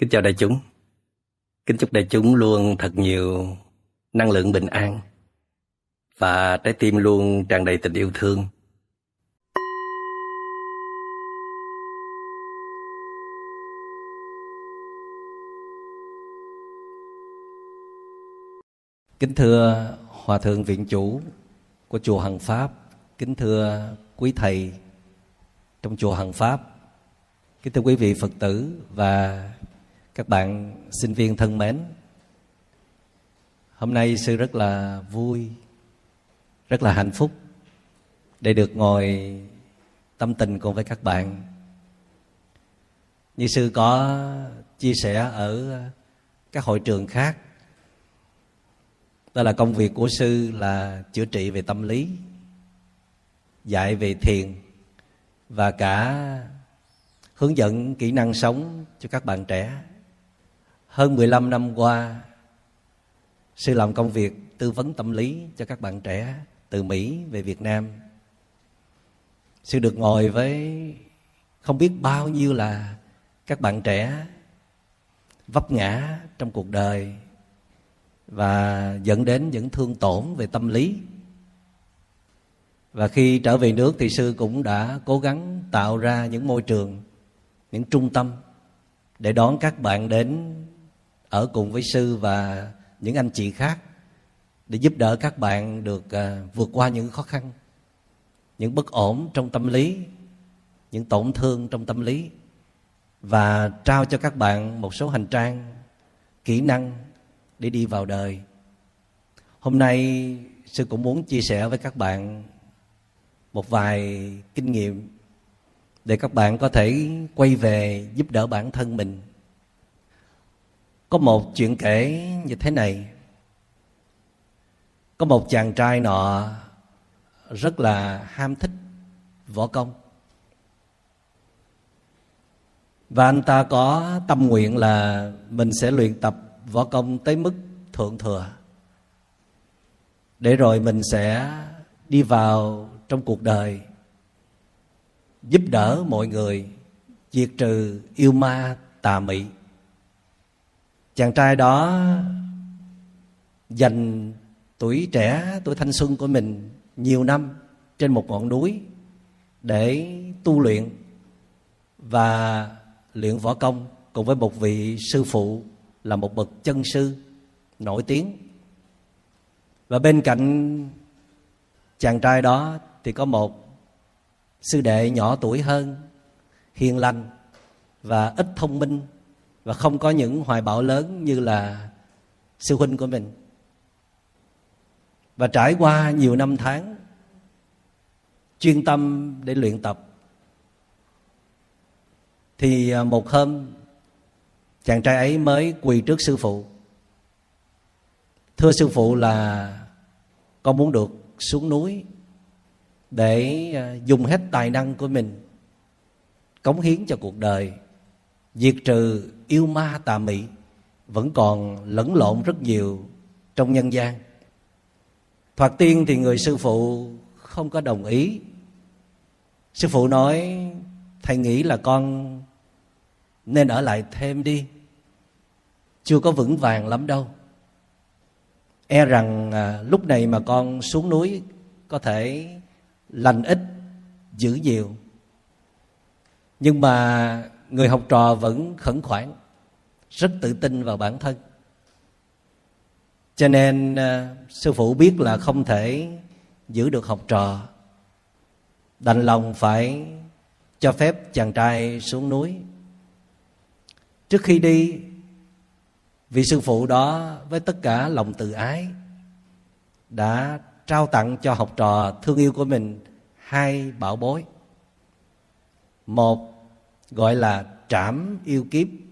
Kính chào đại chúng. Kính chúc đại chúng luôn thật nhiều năng lượng bình an và trái tim luôn tràn đầy tình yêu thương. Kính thưa Hòa Thượng Viện Chủ của Chùa Hằng Pháp, kính thưa quý thầy trong Chùa Hằng Pháp, kính thưa quý vị Phật tử và các bạn sinh viên thân mến, hôm nay sư rất là vui, rất là hạnh phúc để được ngồi tâm tình cùng với các bạn. Như sư có chia sẻ ở các hội trường khác, đó là công việc của sư là chữa trị về tâm lý, dạy về thiền và cả hướng dẫn kỹ năng sống cho các bạn trẻ hơn 15 năm qua sư làm công việc tư vấn tâm lý cho các bạn trẻ từ Mỹ về Việt Nam. Sư được ngồi với không biết bao nhiêu là các bạn trẻ vấp ngã trong cuộc đời và dẫn đến những thương tổn về tâm lý. Và khi trở về nước thì sư cũng đã cố gắng tạo ra những môi trường, những trung tâm để đón các bạn đến ở cùng với sư và những anh chị khác để giúp đỡ các bạn được uh, vượt qua những khó khăn những bất ổn trong tâm lý những tổn thương trong tâm lý và trao cho các bạn một số hành trang kỹ năng để đi vào đời. Hôm nay sư cũng muốn chia sẻ với các bạn một vài kinh nghiệm để các bạn có thể quay về giúp đỡ bản thân mình có một chuyện kể như thế này. Có một chàng trai nọ rất là ham thích võ công. Và anh ta có tâm nguyện là mình sẽ luyện tập võ công tới mức thượng thừa. Để rồi mình sẽ đi vào trong cuộc đời, giúp đỡ mọi người diệt trừ yêu ma tà mị chàng trai đó dành tuổi trẻ, tuổi thanh xuân của mình nhiều năm trên một ngọn núi để tu luyện và luyện võ công cùng với một vị sư phụ là một bậc chân sư nổi tiếng. Và bên cạnh chàng trai đó thì có một sư đệ nhỏ tuổi hơn, hiền lành và ít thông minh và không có những hoài bão lớn như là sư huynh của mình. Và trải qua nhiều năm tháng chuyên tâm để luyện tập, thì à, một hôm, chàng trai ấy mới quỳ trước sư phụ. Thưa sư phụ là con muốn được xuống núi để à, dùng hết tài năng của mình cống hiến cho cuộc đời diệt trừ yêu ma tà mị vẫn còn lẫn lộn rất nhiều trong nhân gian. Thoạt tiên thì người sư phụ không có đồng ý. Sư phụ nói thầy nghĩ là con nên ở lại thêm đi. Chưa có vững vàng lắm đâu. E rằng à, lúc này mà con xuống núi có thể lành ít dữ nhiều. Nhưng mà người học trò vẫn khẩn khoản, rất tự tin vào bản thân. Cho nên ờ, sư phụ biết là không thể giữ được học trò. Đành lòng phải cho phép chàng trai xuống núi. Trước khi đi, vị sư phụ đó với tất cả lòng từ ái đã trao tặng cho học trò thương yêu của mình hai bảo bối. Một gọi là trảm yêu kiếm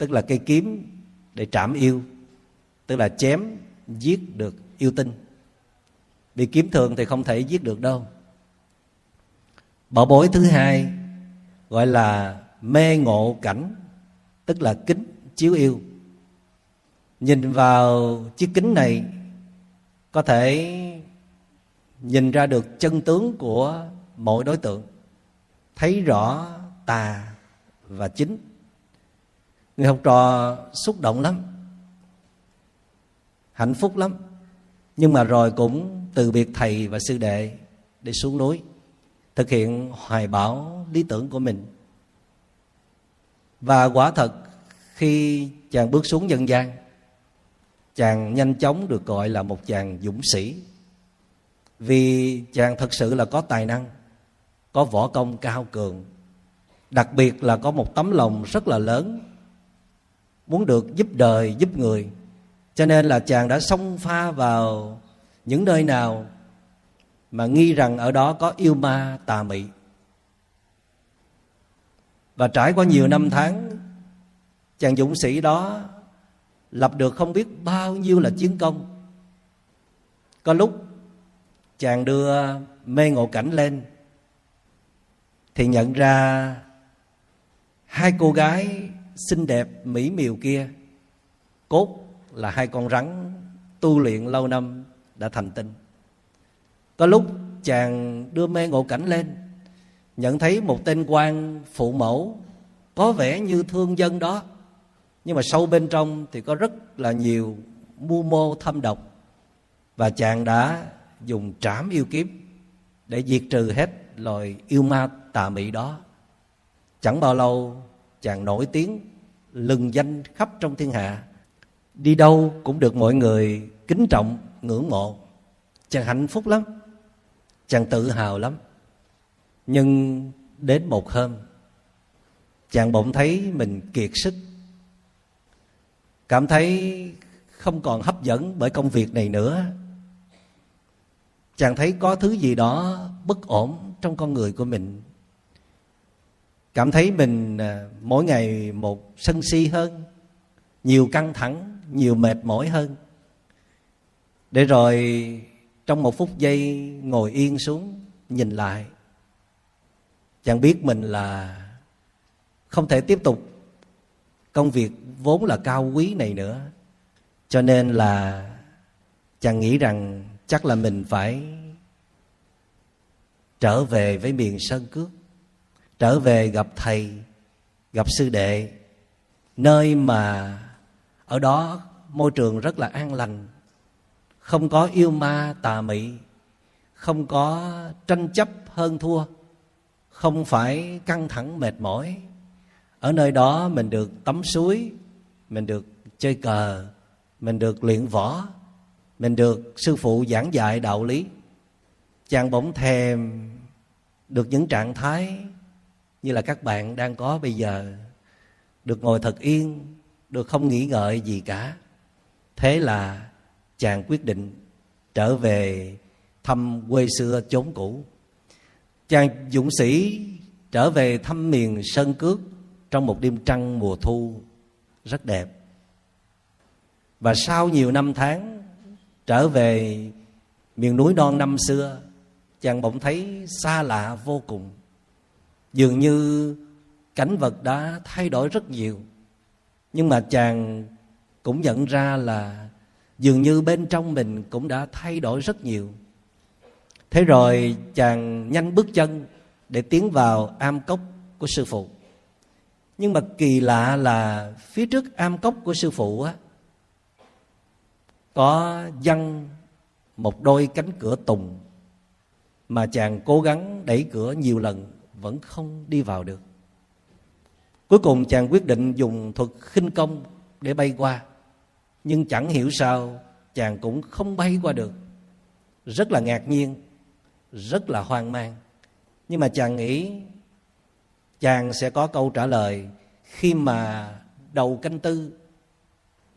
tức là cây kiếm để trảm yêu, tức là chém, giết được yêu tinh. Vì kiếm thường thì không thể giết được đâu. Bảo bối thứ hai gọi là mê ngộ cảnh, tức là kính chiếu yêu. Nhìn vào chiếc kính này, có thể nhìn ra được chân tướng của mỗi đối tượng, thấy rõ tà và chính. Người học trò xúc động lắm, hạnh phúc lắm. Nhưng mà rồi cũng từ biệt thầy và sư đệ để xuống núi, thực hiện hoài bão lý tưởng của mình. Và quả thật, khi chàng bước xuống dân gian, chàng nhanh chóng được gọi là một chàng dũng sĩ. Vì chàng thật sự là có tài năng, có võ công cao cường đặc biệt là có một tấm lòng rất là lớn, muốn được giúp đời, giúp người. Cho nên là chàng đã xông pha vào những nơi nào mà nghi rằng ở đó có yêu ma tà mị. Và trải qua nhiều năm tháng, chàng dũng sĩ đó lập được không biết bao nhiêu là chiến công. Có lúc chàng đưa mê ngộ cảnh lên, thì nhận ra hai cô gái xinh đẹp, mỹ miều kia, cốt là hai con rắn tu luyện lâu năm đã thành tinh. Có lúc chàng đưa mê ngộ cảnh lên, nhận thấy một tên quan phụ mẫu có vẻ như thương dân đó, nhưng mà sâu bên trong thì có rất là nhiều mưu mô thâm độc, và chàng đã dùng trảm yêu kiếm để diệt trừ hết loài yêu ma tà mị đó chẳng bao lâu, chàng nổi tiếng, lừng danh khắp trong thiên hạ. Đi đâu cũng được mọi người kính trọng, ngưỡng mộ. Chàng hạnh phúc lắm. Chàng tự hào lắm. Nhưng đến một hôm, chàng bỗng thấy mình kiệt sức. Cảm thấy không còn hấp dẫn bởi công việc này nữa. Chàng thấy có thứ gì đó bất ổn trong con người của mình cảm thấy mình à, mỗi ngày một sân si hơn, nhiều căng thẳng, nhiều mệt mỏi hơn. Để rồi trong một phút giây ngồi yên xuống, nhìn lại chàng biết mình là không thể tiếp tục công việc vốn là cao quý này nữa. Cho nên là chàng nghĩ rằng chắc là mình phải trở về với miền sơn cước trở về gặp thầy, gặp sư đệ. Nơi mà ở đó môi trường rất là an lành, không có yêu ma tà mị, không có tranh chấp hơn thua, không phải căng thẳng mệt mỏi. Ở nơi đó mình được tắm suối, mình được chơi cờ, mình được luyện võ, mình được sư phụ giảng dạy đạo lý. Chàng bỗng thèm được những trạng thái như là các bạn đang có bây giờ, được ngồi thật yên, được không nghĩ ngợi gì cả. Thế là chàng quyết định trở về thăm quê xưa chốn cũ. Chàng dũng sĩ trở về thăm miền sơn cước trong một đêm trăng mùa thu rất đẹp. Và sau nhiều năm tháng trở về miền núi non năm xưa, chàng bỗng thấy xa lạ vô cùng dường như cảnh vật đã thay đổi rất nhiều. Nhưng mà chàng cũng nhận ra là dường như bên trong mình cũng đã thay đổi rất nhiều. Thế rồi chàng nhanh bước chân để tiến vào am cốc của sư phụ. Nhưng mà kỳ lạ là phía trước am cốc của sư phụ á, có dăng một đôi cánh cửa tùng mà chàng cố gắng đẩy cửa nhiều lần vẫn không đi vào được. Cuối cùng chàng quyết định dùng thuật khinh công để bay qua. Nhưng chẳng hiểu sao chàng cũng không bay qua được. Rất là ngạc nhiên, rất là hoang mang. Nhưng mà chàng nghĩ chàng sẽ có câu trả lời khi mà đầu canh tư.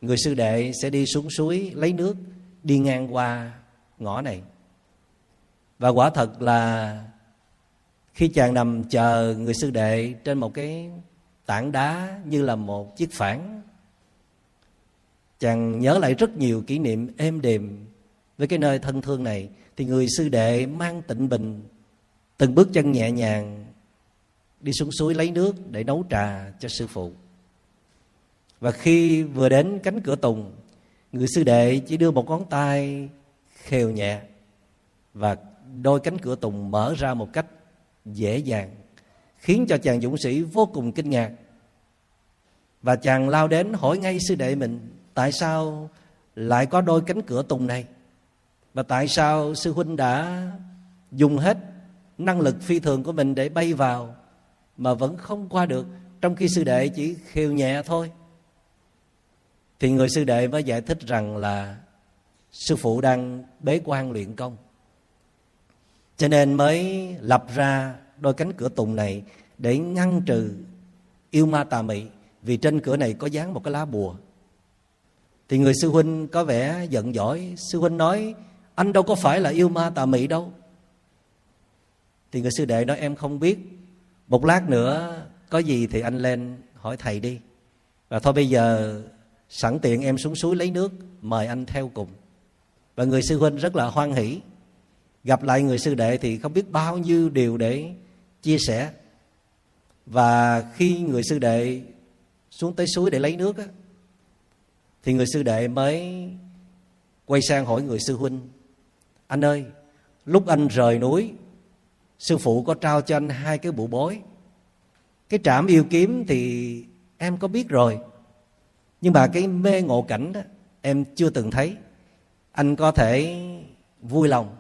Người sư đệ sẽ đi xuống suối lấy nước, đi ngang qua ngõ này. Và quả thật là khi chàng nằm chờ người sư đệ trên một cái tảng đá như là một chiếc phản. Chàng nhớ lại rất nhiều kỷ niệm êm đềm với cái nơi thân thương này, thì người sư đệ mang tịnh bình, từng bước chân nhẹ nhàng đi xuống suối lấy nước để nấu trà cho sư phụ. Và khi vừa đến cánh cửa tùng, người sư đệ chỉ đưa một ngón tay khều nhẹ và đôi cánh cửa tùng mở ra một cách dễ dàng, khiến cho chàng dũng sĩ vô cùng kinh ngạc. Và chàng lao đến hỏi ngay sư đệ mình, tại sao lại có đôi cánh cửa tùng này? Và tại sao sư huynh đã dùng hết năng lực phi thường của mình để bay vào mà vẫn không qua được, trong khi sư đệ chỉ khều nhẹ thôi? Thì người sư đệ mới giải thích rằng là sư phụ đang bế quan luyện công cho nên mới lập ra đôi cánh cửa tùng này để ngăn trừ yêu ma tà mị, vì trên cửa này có dán một cái lá bùa. Thì người sư huynh có vẻ giận dỗi. Sư huynh nói, anh đâu có phải là yêu ma tà mị đâu. Thì người sư đệ nói, em không biết. Một lát nữa có gì thì anh lên hỏi thầy đi. Và thôi bây giờ sẵn tiện em xuống suối lấy nước, mời anh theo cùng. Và người sư huynh rất là hoan hỷ gặp lại người sư đệ thì không biết bao nhiêu điều để chia sẻ. Và khi người sư đệ xuống tới suối để lấy nước á, thì người sư đệ mới quay sang hỏi người sư huynh anh ơi lúc anh rời núi sư phụ có trao cho anh hai cái bụ bối cái trảm yêu kiếm thì em có biết rồi nhưng mà cái mê ngộ cảnh đó em chưa từng thấy. Anh có thể vui lòng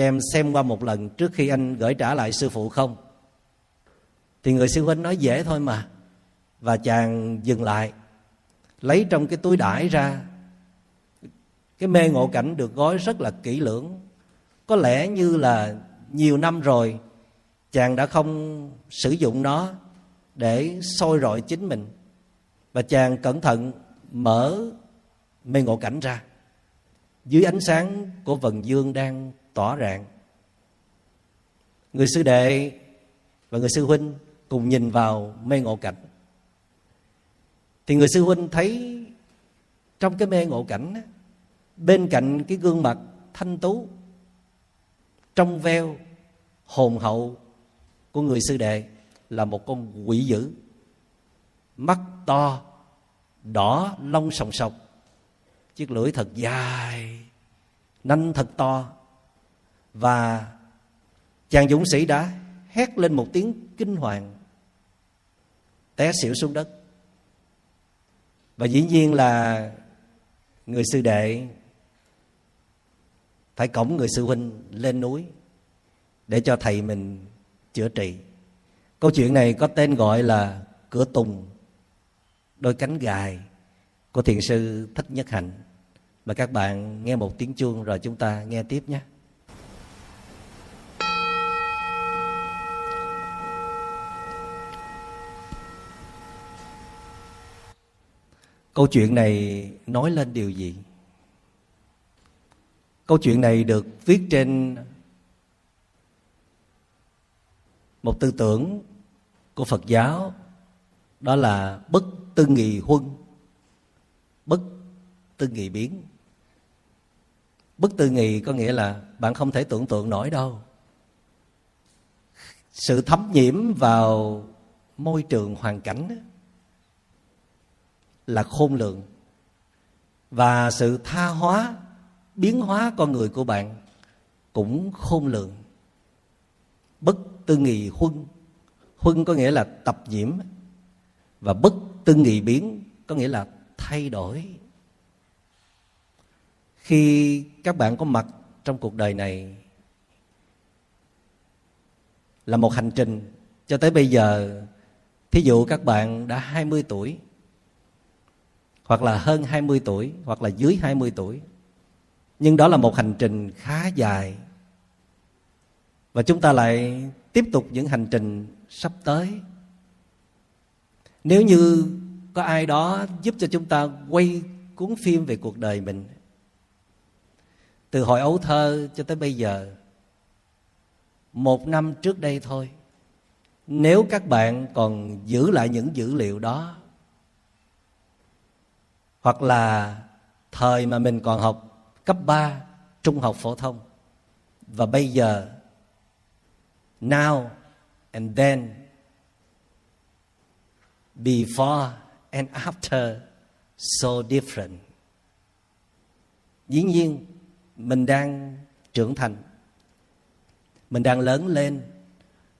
cho em xem qua một lần trước khi anh gửi trả lại sư phụ không? Thì người sư huynh nói dễ thôi mà. Và chàng dừng lại, lấy trong cái túi đãi ra. Cái mê ngộ cảnh được gói rất là kỹ lưỡng. Có lẽ như là nhiều năm rồi, chàng đã không sử dụng nó để soi rọi chính mình. Và chàng cẩn thận mở mê ngộ cảnh ra. Dưới ánh sáng của vần dương đang rõ rạng. Người sư đệ và người sư huynh cùng nhìn vào mê ngộ cảnh. Thì người sư huynh thấy trong cái mê ngộ cảnh bên cạnh cái gương mặt thanh tú, trong veo, hồn hậu của người sư đệ là một con quỷ dữ. Mắt to, đỏ, lông sòng sọc, chiếc lưỡi thật dài, nanh thật to và chàng dũng sĩ đã hét lên một tiếng kinh hoàng, té xỉu xuống đất. Và dĩ nhiên là người sư đệ phải cổng người sư huynh lên núi để cho thầy mình chữa trị. Câu chuyện này có tên gọi là cửa tùng, đôi cánh gài của thiền sư thích nhất hạnh. Và các bạn nghe một tiếng chuông rồi chúng ta nghe tiếp nhé. Câu chuyện này nói lên điều gì? Câu chuyện này được viết trên một tư tưởng của phật giáo đó là bất tư nghị huân bất tư nghị biến. Bất tư nghị có nghĩa là bạn không thể tưởng tượng nổi đâu. Sự thấm nhiễm vào môi trường hoàn cảnh đó, là khôn lường. Và sự tha hóa, biến hóa con người của bạn cũng khôn lường. Bất tư nghị huân. Huân có nghĩa là tập nhiễm. Và bất tư nghị biến có nghĩa là thay đổi. Khi các bạn có mặt trong cuộc đời này, là một hành trình cho tới bây giờ, thí dụ các bạn đã 20 tuổi hoặc là hơn 20 tuổi, hoặc là dưới 20 tuổi. Nhưng đó là một hành trình khá dài. Và chúng ta lại tiếp tục những hành trình sắp tới. Nếu như có ai đó giúp cho chúng ta quay cuốn phim về cuộc đời mình, từ hồi ấu thơ cho tới bây giờ, một năm trước đây thôi, nếu các bạn còn giữ lại những dữ liệu đó hoặc là thời mà mình còn học cấp 3 trung học phổ thông. Và bây giờ, now and then, before and after, so different. Dĩ nhiên, mình đang trưởng thành. Mình đang lớn lên.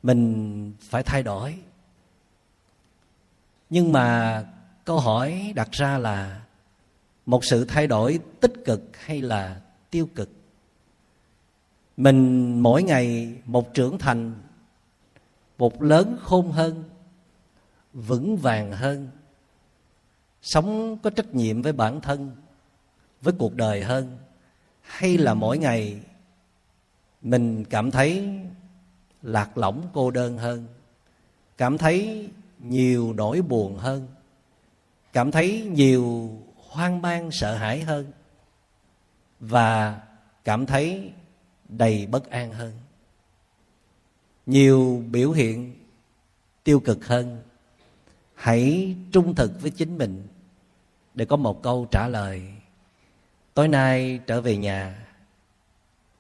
Mình phải thay đổi. Nhưng mà câu hỏi đặt ra là một sự thay đổi tích cực hay là tiêu cực. Mình mỗi ngày một trưởng thành, một lớn khôn hơn, vững vàng hơn, sống có trách nhiệm với bản thân, với cuộc đời hơn, hay là mỗi ngày mình cảm thấy lạc lõng cô đơn hơn, cảm thấy nhiều nỗi buồn hơn, cảm thấy nhiều hoang mang, sợ hãi hơn và cảm thấy đầy bất an hơn. Nhiều biểu hiện tiêu cực hơn. Hãy trung thực với chính mình để có một câu trả lời. Tối nay trở về nhà,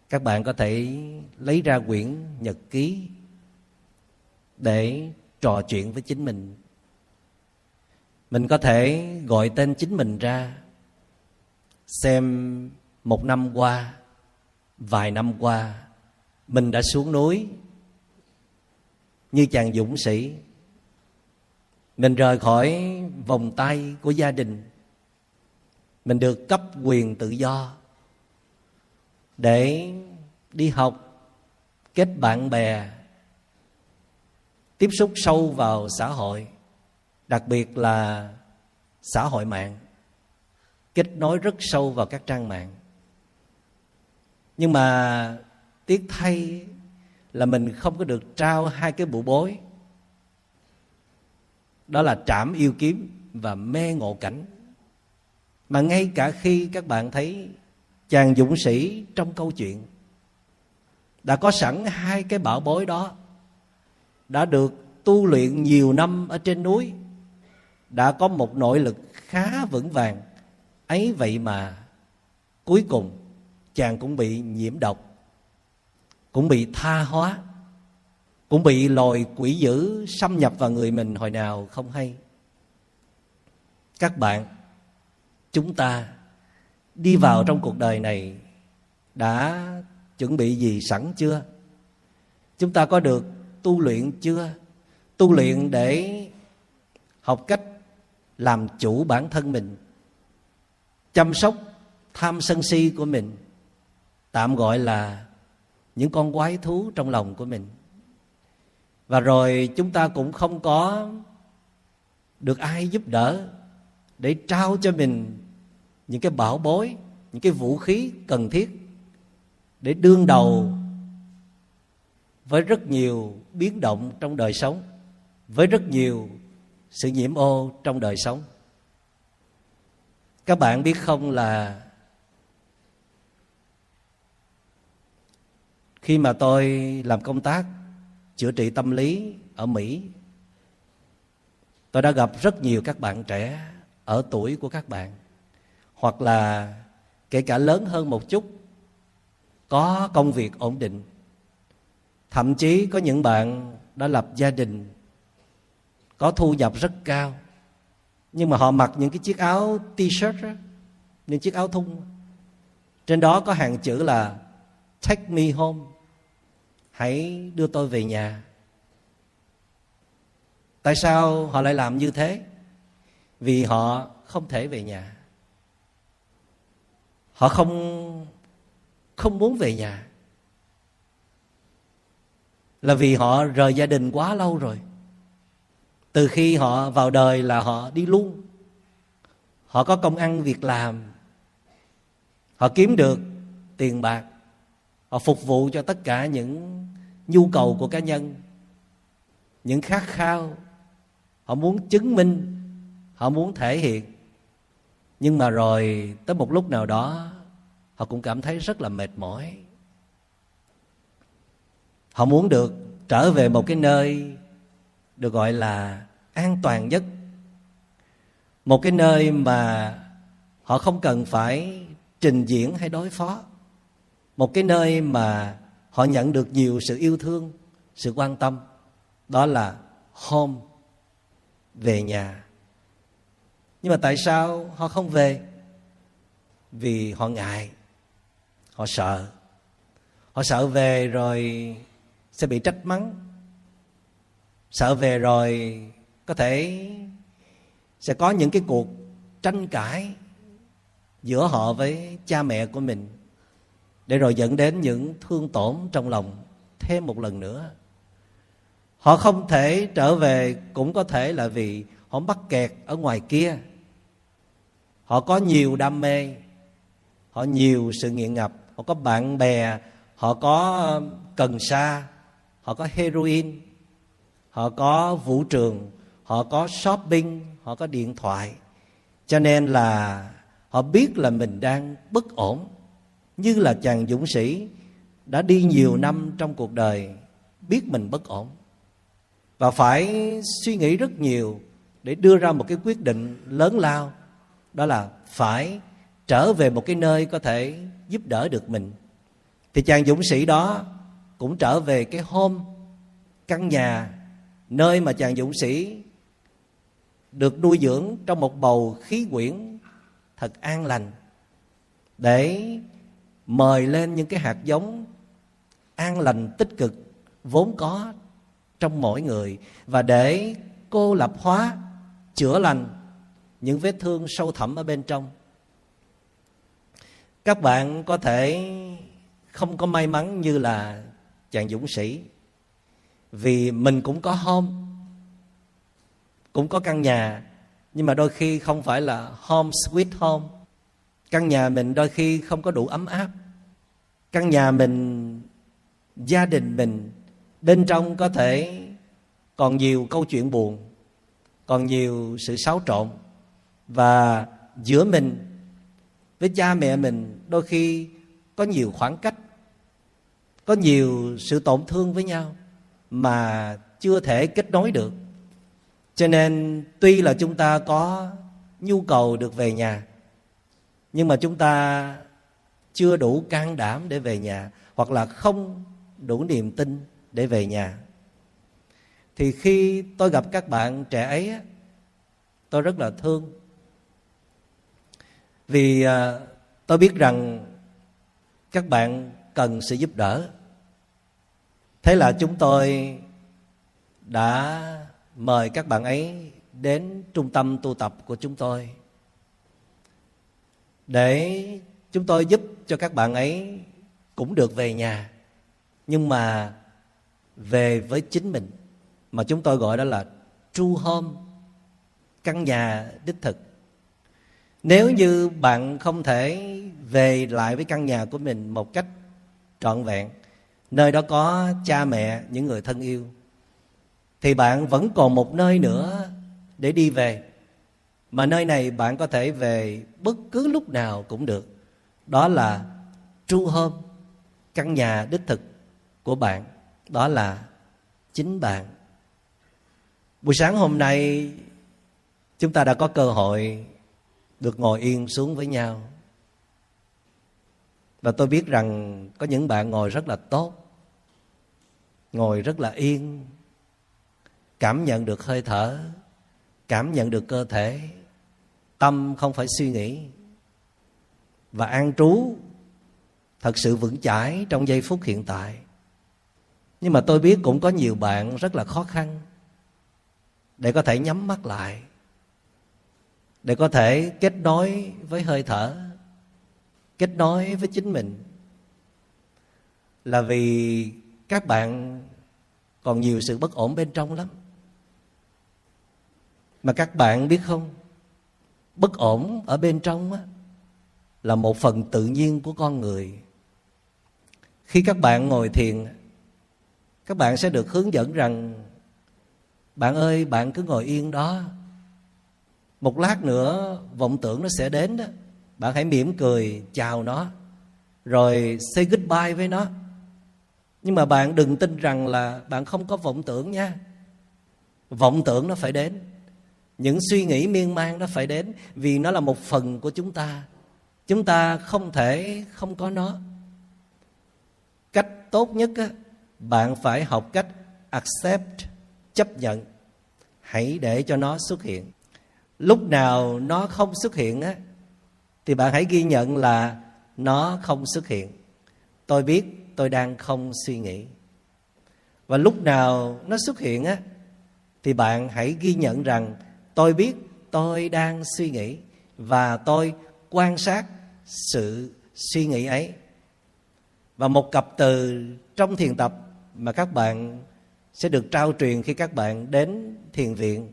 các bạn có thể lấy ra quyển nhật ký để trò chuyện với chính mình mình có thể gọi tên chính mình ra, xem một năm qua, vài năm qua, mình đã xuống núi như chàng dũng sĩ. Mình rời khỏi vòng tay của gia đình. Mình được cấp quyền tự do để đi học, kết bạn bè, tiếp xúc sâu vào xã hội đặc biệt là xã hội mạng, kết nối rất sâu vào các trang mạng. Nhưng mà tiếc thay là mình không có được trao hai cái bụ bối. Đó là trảm yêu kiếm và mê ngộ cảnh. Mà ngay cả khi các bạn thấy chàng dũng sĩ trong câu chuyện đã có sẵn hai cái bảo bối đó, đã được tu luyện nhiều năm ở trên núi đã có một nội lực khá vững vàng. Ấy vậy mà cuối cùng chàng cũng bị nhiễm độc, cũng bị tha hóa, cũng bị loài quỷ dữ xâm nhập vào người mình hồi nào không hay. Các bạn, chúng ta đi vào trong cuộc đời này đã chuẩn bị gì sẵn chưa? Chúng ta có được tu luyện chưa? Tu luyện để học cách làm chủ bản thân mình, chăm sóc tham sân si của mình, tạm gọi là những con quái thú trong lòng của mình. Và rồi chúng ta cũng không có được ai giúp đỡ để trao cho mình những cái bảo bối, những cái vũ khí cần thiết để đương đầu với rất nhiều biến động trong đời sống, với rất nhiều sự nhiễm ô trong đời sống. Các bạn biết không là khi mà tôi làm công tác chữa trị tâm lý ở mỹ, tôi đã gặp rất nhiều các bạn trẻ ở tuổi của các bạn, hoặc là kể cả lớn hơn một chút, có công việc ổn định. Thậm chí có những bạn đã lập gia đình có thu nhập rất cao. Nhưng mà họ mặc những cái chiếc áo t-shirt đó, những chiếc áo thun. Trên đó có hàng chữ là take me home hãy đưa tôi về nhà. Tại sao họ lại làm như thế? Vì họ không thể về nhà. Họ không không muốn về nhà. Là vì họ rời gia đình quá lâu rồi từ khi họ vào đời là họ đi luôn. Họ có công ăn việc làm. Họ kiếm được tiền bạc. Họ phục vụ cho tất cả những nhu cầu của cá nhân. Những khát khao. Họ muốn chứng minh. Họ muốn thể hiện. Nhưng mà rồi, tới một lúc nào đó, họ cũng cảm thấy rất là mệt mỏi. Họ muốn được trở về một cái nơi được gọi là an toàn nhất. Một cái nơi mà họ không cần phải trình diễn hay đối phó. Một cái nơi mà họ nhận được nhiều sự yêu thương, sự quan tâm. Đó là home về nhà. Nhưng mà tại sao họ không về? Vì họ ngại, họ sợ. Họ sợ về rồi sẽ bị trách mắng sợ về rồi có thể sẽ có những cái cuộc tranh cãi giữa họ với cha mẹ của mình để rồi dẫn đến những thương tổn trong lòng thêm một lần nữa. Họ không thể trở về cũng có thể là vì họ mắc kẹt ở ngoài kia. Họ có nhiều đam mê, họ nhiều sự nghiện ngập, họ có bạn bè, họ có cần sa, họ có heroin họ có vũ trường, họ có shopping, họ có điện thoại. Cho nên là họ biết là mình đang bất ổn. Như là chàng dũng sĩ đã đi nhiều năm trong cuộc đời, biết mình bất ổn. Và phải suy nghĩ rất nhiều để đưa ra một cái quyết định lớn lao. Đó là phải trở về một cái nơi có thể giúp đỡ được mình. Thì chàng dũng sĩ đó cũng trở về cái hôm căn nhà nơi mà chàng dũng sĩ được nuôi dưỡng trong một bầu khí quyển thật an lành, để mời lên những cái hạt giống an lành, tích cực, vốn có trong mỗi người, và để cô lập hóa, chữa lành những vết thương sâu thẳm ở bên trong. Các bạn có thể không có may mắn như là chàng dũng sĩ vì mình cũng có home cũng có căn nhà, nhưng mà đôi khi không phải là home sweet home. Căn nhà mình đôi khi không có đủ ấm áp. Căn nhà mình, gia đình mình, bên trong có thể còn nhiều câu chuyện buồn, còn nhiều sự xáo trộn. Và giữa mình với cha mẹ mình đôi khi có nhiều khoảng cách, có nhiều sự tổn thương với nhau mà chưa thể kết nối được. Cho nên tuy là chúng ta có nhu cầu được về nhà, nhưng mà chúng ta chưa đủ can đảm để về nhà, hoặc là không đủ niềm tin để về nhà. Thì khi tôi gặp các bạn trẻ ấy tôi rất là thương. Vì à, tôi biết rằng các bạn cần sự giúp đỡ thế là chúng tôi đã mời các bạn ấy đến trung tâm tu tập của chúng tôi. Để chúng tôi giúp cho các bạn ấy cũng được về nhà. Nhưng mà về với chính mình, mà chúng tôi gọi đó là true home, căn nhà đích thực. Nếu như bạn không thể về lại với căn nhà của mình một cách trọn vẹn nơi đó có cha mẹ, những người thân yêu. Thì bạn vẫn còn một nơi nữa để đi về. Mà nơi này bạn có thể về bất cứ lúc nào cũng được. Đó là tru home căn nhà đích thực của bạn. Đó là chính bạn. Buổi sáng hôm nay, chúng ta đã có cơ hội được ngồi yên xuống với nhau. Và tôi biết rằng có những bạn ngồi rất là tốt ngồi rất là yên, cảm nhận được hơi thở, cảm nhận được cơ thể, tâm không phải suy nghĩ. Và an trú thật sự vững chãi trong giây phút hiện tại. Nhưng mà tôi biết cũng có nhiều bạn rất là khó khăn để có thể nhắm mắt lại, để có thể kết nối với hơi thở, kết nối với chính mình. Là vì các bạn còn nhiều sự bất ổn bên trong lắm. Mà các bạn biết không? Bất ổn ở bên trong á, là một phần tự nhiên của con người. Khi các bạn ngồi thiền các bạn sẽ được hướng dẫn rằng bạn ơi bạn cứ ngồi yên đó. Một lát nữa vọng tưởng nó sẽ đến đó. Bạn hãy mỉm cười chào nó rồi say goodbye với nó nhưng mà bạn đừng tin rằng là bạn không có vọng tưởng nha. Vọng tưởng nó phải đến. Những suy nghĩ miên man nó phải đến vì nó là một phần của chúng ta. Chúng ta không thể không có nó. Cách tốt nhất á, bạn phải học cách accept chấp nhận. Hãy để cho nó xuất hiện. Lúc nào nó không xuất hiện á thì bạn hãy ghi nhận là nó không xuất hiện. Tôi biết tôi đang không suy nghĩ. Và lúc nào nó xuất hiện á, thì bạn hãy ghi nhận rằng tôi biết tôi đang suy nghĩ và tôi quan sát sự suy nghĩ ấy. Và một cặp từ trong thiền tập mà các bạn sẽ được trao truyền khi các bạn đến thiền viện,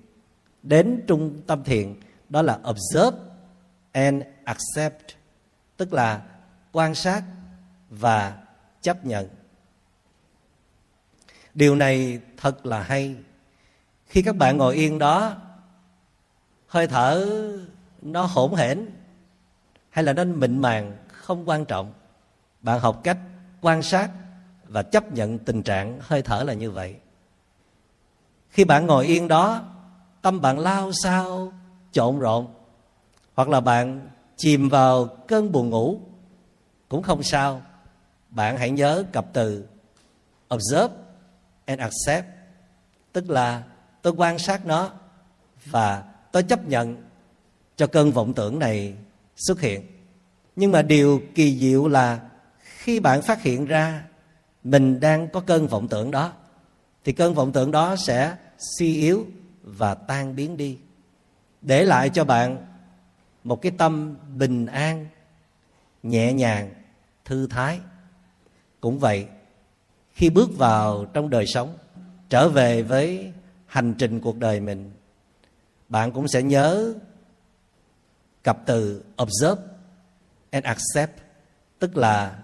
đến trung tâm thiền, đó là observe and accept, tức là quan sát và chấp nhận. Điều này thật là hay. Khi các bạn ngồi yên đó, hơi thở nó hỗn hển hay là nó mịn màng không quan trọng. Bạn học cách quan sát và chấp nhận tình trạng hơi thở là như vậy. Khi bạn ngồi yên đó, tâm bạn lao sao trộn rộn, hoặc là bạn chìm vào cơn buồn ngủ cũng không sao bạn hãy nhớ cặp từ observe and accept. Tức là tôi quan sát nó và tôi chấp nhận cho cơn vọng tưởng này xuất hiện. Nhưng mà điều kỳ diệu là khi bạn phát hiện ra mình đang có cơn vọng tưởng đó, thì cơn vọng tưởng đó sẽ suy yếu và tan biến đi. Để lại cho bạn một cái tâm bình an, nhẹ nhàng, thư thái cũng vậy, khi bước vào trong đời sống, trở về với hành trình cuộc đời mình, bạn cũng sẽ nhớ cặp từ observe and accept, tức là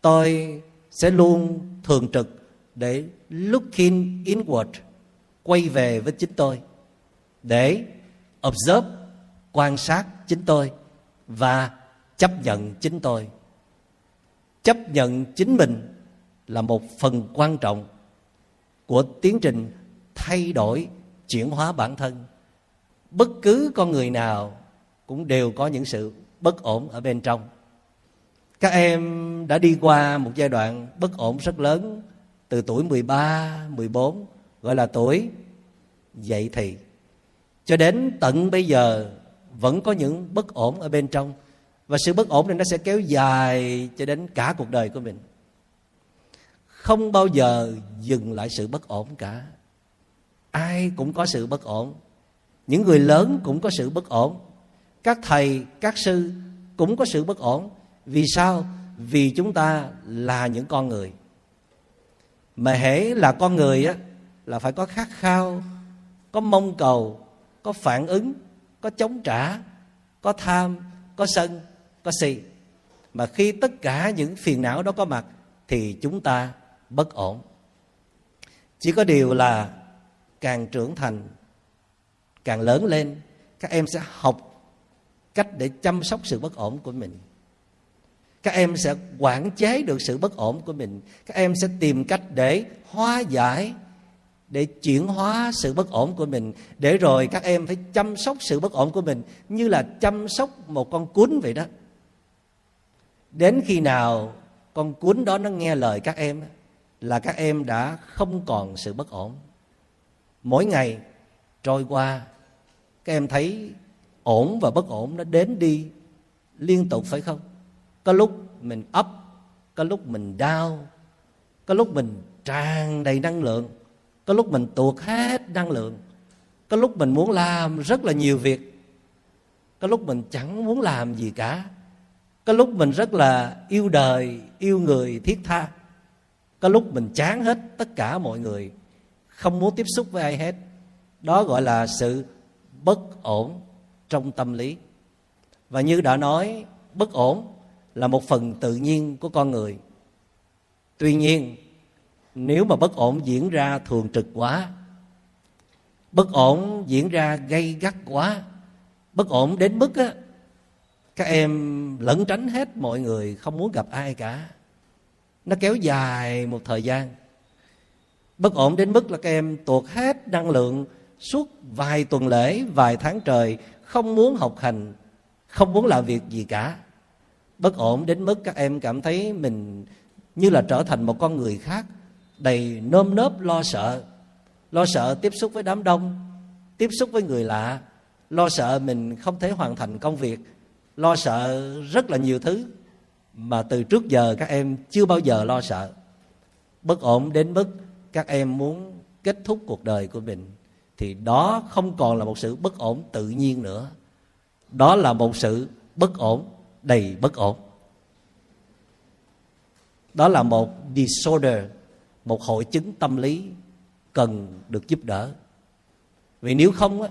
tôi sẽ luôn thường trực để looking inward, quay về với chính tôi, để observe, quan sát chính tôi và chấp nhận chính tôi chấp nhận chính mình là một phần quan trọng của tiến trình thay đổi chuyển hóa bản thân. Bất cứ con người nào cũng đều có những sự bất ổn ở bên trong. Các em đã đi qua một giai đoạn bất ổn rất lớn từ tuổi 13, 14 gọi là tuổi dậy thì. Cho đến tận bây giờ vẫn có những bất ổn ở bên trong và sự bất ổn này nó sẽ kéo dài cho đến cả cuộc đời của mình. Không bao giờ dừng lại sự bất ổn cả. Ai cũng có sự bất ổn. Những người lớn cũng có sự bất ổn. Các thầy, các sư cũng có sự bất ổn. Vì sao? Vì chúng ta là những con người. Mà hễ là con người á, là phải có khát khao, có mong cầu, có phản ứng, có chống trả, có tham, có sân có si mà khi tất cả những phiền não đó có mặt, thì chúng ta bất ổn. Chỉ có điều là càng trưởng thành, càng lớn lên, các em sẽ học cách để chăm sóc sự bất ổn của mình. Các em sẽ quản chế được sự bất ổn của mình. Các em sẽ tìm cách để hóa giải, để chuyển hóa sự bất ổn của mình. Để rồi các em phải chăm sóc sự bất ổn của mình, như là chăm sóc một con cún vậy đó đến khi nào con cuốn đó nó nghe lời các em là các em đã không còn sự bất ổn. Mỗi ngày trôi qua, các em thấy ổn và bất ổn nó đến đi liên tục phải không? Có lúc mình up, có lúc mình down, có lúc mình tràn đầy năng lượng, có lúc mình tuột hết năng lượng, có lúc mình muốn làm rất là nhiều việc, có lúc mình chẳng muốn làm gì cả có lúc mình rất là yêu đời, yêu người, thiết tha. Có lúc mình chán hết tất cả mọi người, không muốn tiếp xúc với ai hết. Đó gọi là sự bất ổn trong tâm lý. Và như đã nói, bất ổn là một phần tự nhiên của con người. Tuy nhiên, nếu mà bất ổn diễn ra thường trực quá, bất ổn diễn ra gây gắt quá, bất ổn đến mức á các em lẩn tránh hết mọi người, không muốn gặp ai cả. Nó kéo dài một thời gian. Bất ổn đến mức là các em tuột hết năng lượng suốt vài tuần lễ, vài tháng trời, không muốn học hành, không muốn làm việc gì cả. Bất ổn đến mức các em cảm thấy mình như là trở thành một con người khác, đầy nơm nớp lo sợ. Lo sợ tiếp xúc với đám đông, tiếp xúc với người lạ. Lo sợ mình không thể hoàn thành công việc lo sợ rất là nhiều thứ mà từ trước giờ các em chưa bao giờ lo sợ. Bất ổn đến mức các em muốn kết thúc cuộc đời của mình, thì đó không còn là một sự bất ổn tự nhiên nữa. Đó là một sự bất ổn đầy bất ổn. Đó là một disorder, một hội chứng tâm lý cần được giúp đỡ. Vì nếu không á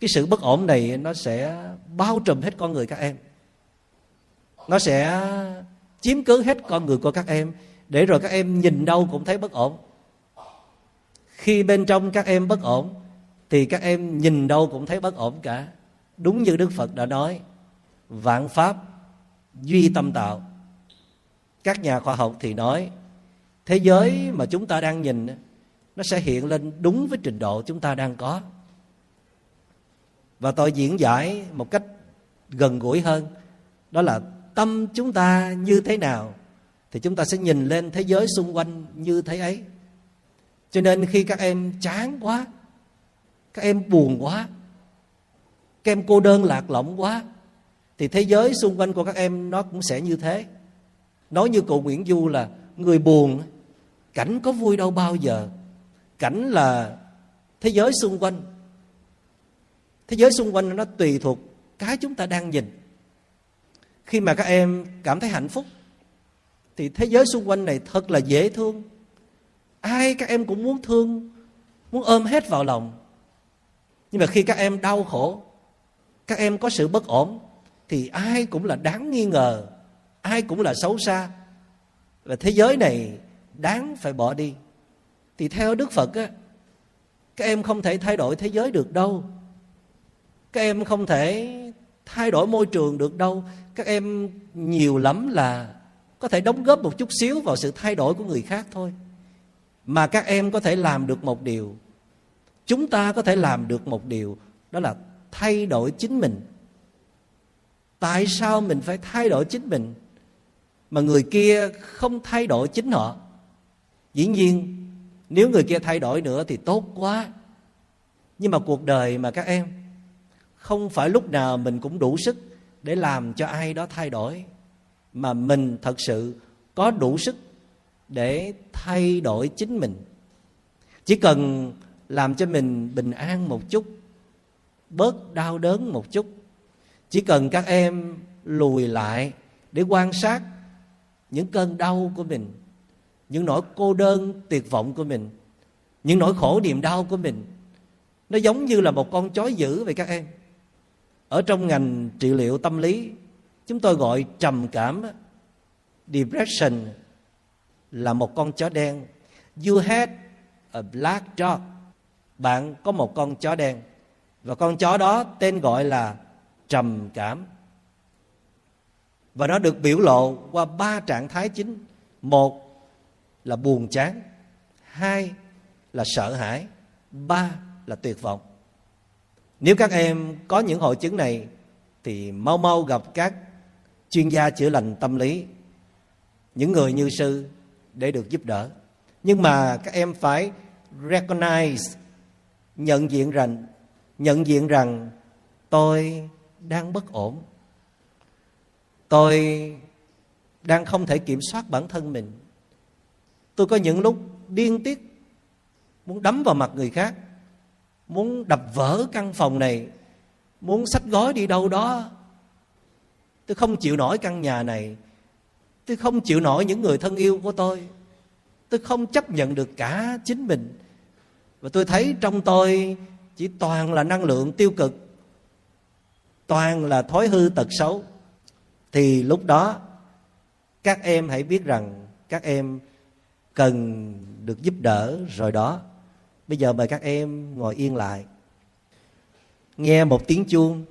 cái sự bất ổn này nó sẽ bao trùm hết con người các em. Nó sẽ chiếm cứ hết con người của các em, để rồi các em nhìn đâu cũng thấy bất ổn. Khi bên trong các em bất ổn, thì các em nhìn đâu cũng thấy bất ổn cả. Đúng như đức phật đã nói, vạn pháp duy tâm tạo. Các nhà khoa học thì nói, thế giới mà chúng ta đang nhìn, nó sẽ hiện lên đúng với trình độ chúng ta đang có và tôi diễn giải một cách gần gũi hơn. Đó là tâm chúng ta như thế nào thì chúng ta sẽ nhìn lên thế giới xung quanh như thế ấy. Cho nên khi các em chán quá, các em buồn quá, các em cô đơn lạc lõng quá, thì thế giới xung quanh của các em nó cũng sẽ như thế. Nói như cụ nguyễn du là người buồn, cảnh có vui đâu bao giờ. Cảnh là thế giới xung quanh thế giới xung quanh nó tùy thuộc cái chúng ta đang nhìn. Khi mà các em cảm thấy hạnh phúc, thì thế giới xung quanh này thật là dễ thương. Ai các em cũng muốn thương, muốn ôm hết vào lòng. Nhưng mà khi các em đau khổ, các em có sự bất ổn, thì ai cũng là đáng nghi ngờ, ai cũng là xấu xa. Và thế giới này đáng phải bỏ đi. Thì theo đức phật á, các em không thể thay đổi thế giới được đâu các em không thể thay đổi môi trường được đâu. Các em nhiều lắm là có thể đóng góp một chút xíu vào sự thay đổi của người khác thôi. Mà các em có thể làm được một điều. Chúng ta có thể làm được một điều, đó là thay đổi chính mình. Tại sao mình phải thay đổi chính mình mà người kia không thay đổi chính họ? Dĩ nhiên, nếu người kia thay đổi nữa thì tốt quá. Nhưng mà cuộc đời mà các em không phải lúc nào mình cũng đủ sức để làm cho ai đó thay đổi, mà mình thật sự có đủ sức để thay đổi chính mình. Chỉ cần làm cho mình bình an một chút, bớt đau đớn một chút, chỉ cần các em lùi lại để quan sát những cơn đau của mình, những nỗi cô đơn tuyệt vọng của mình, những nỗi khổ niềm đau của mình, nó giống như là một con chó dữ vậy các em ở trong ngành trị liệu tâm lý, chúng tôi gọi trầm cảm, depression là một con chó đen. You had a black dog. Bạn có một con chó đen. Và con chó đó tên gọi là trầm cảm. Và nó được biểu lộ qua ba trạng thái chính. Một là buồn chán. Hai là sợ hãi. Ba là tuyệt vọng nếu các em có những hội chứng này, thì mau mau gặp các chuyên gia chữa lành tâm lý, những người như sư để được giúp đỡ. Nhưng mà các em phải recognize, nhận diện rằng, nhận diện rằng tôi đang bất ổn. Tôi đang không thể kiểm soát bản thân mình. Tôi có những lúc điên tiết, muốn đấm vào mặt người khác muốn đập vỡ căn phòng này, muốn sách gói đi đâu đó, tôi không chịu nổi căn nhà này. Tôi không chịu nổi những người thân yêu của tôi. Tôi không chấp nhận được cả chính mình. Và tôi thấy trong tôi chỉ toàn là năng lượng tiêu cực, toàn là thói hư tật xấu. Thì lúc đó, các em hãy biết rằng các em cần được giúp đỡ rồi đó bây giờ mời các em ngồi yên lại. Nghe một tiếng chuông.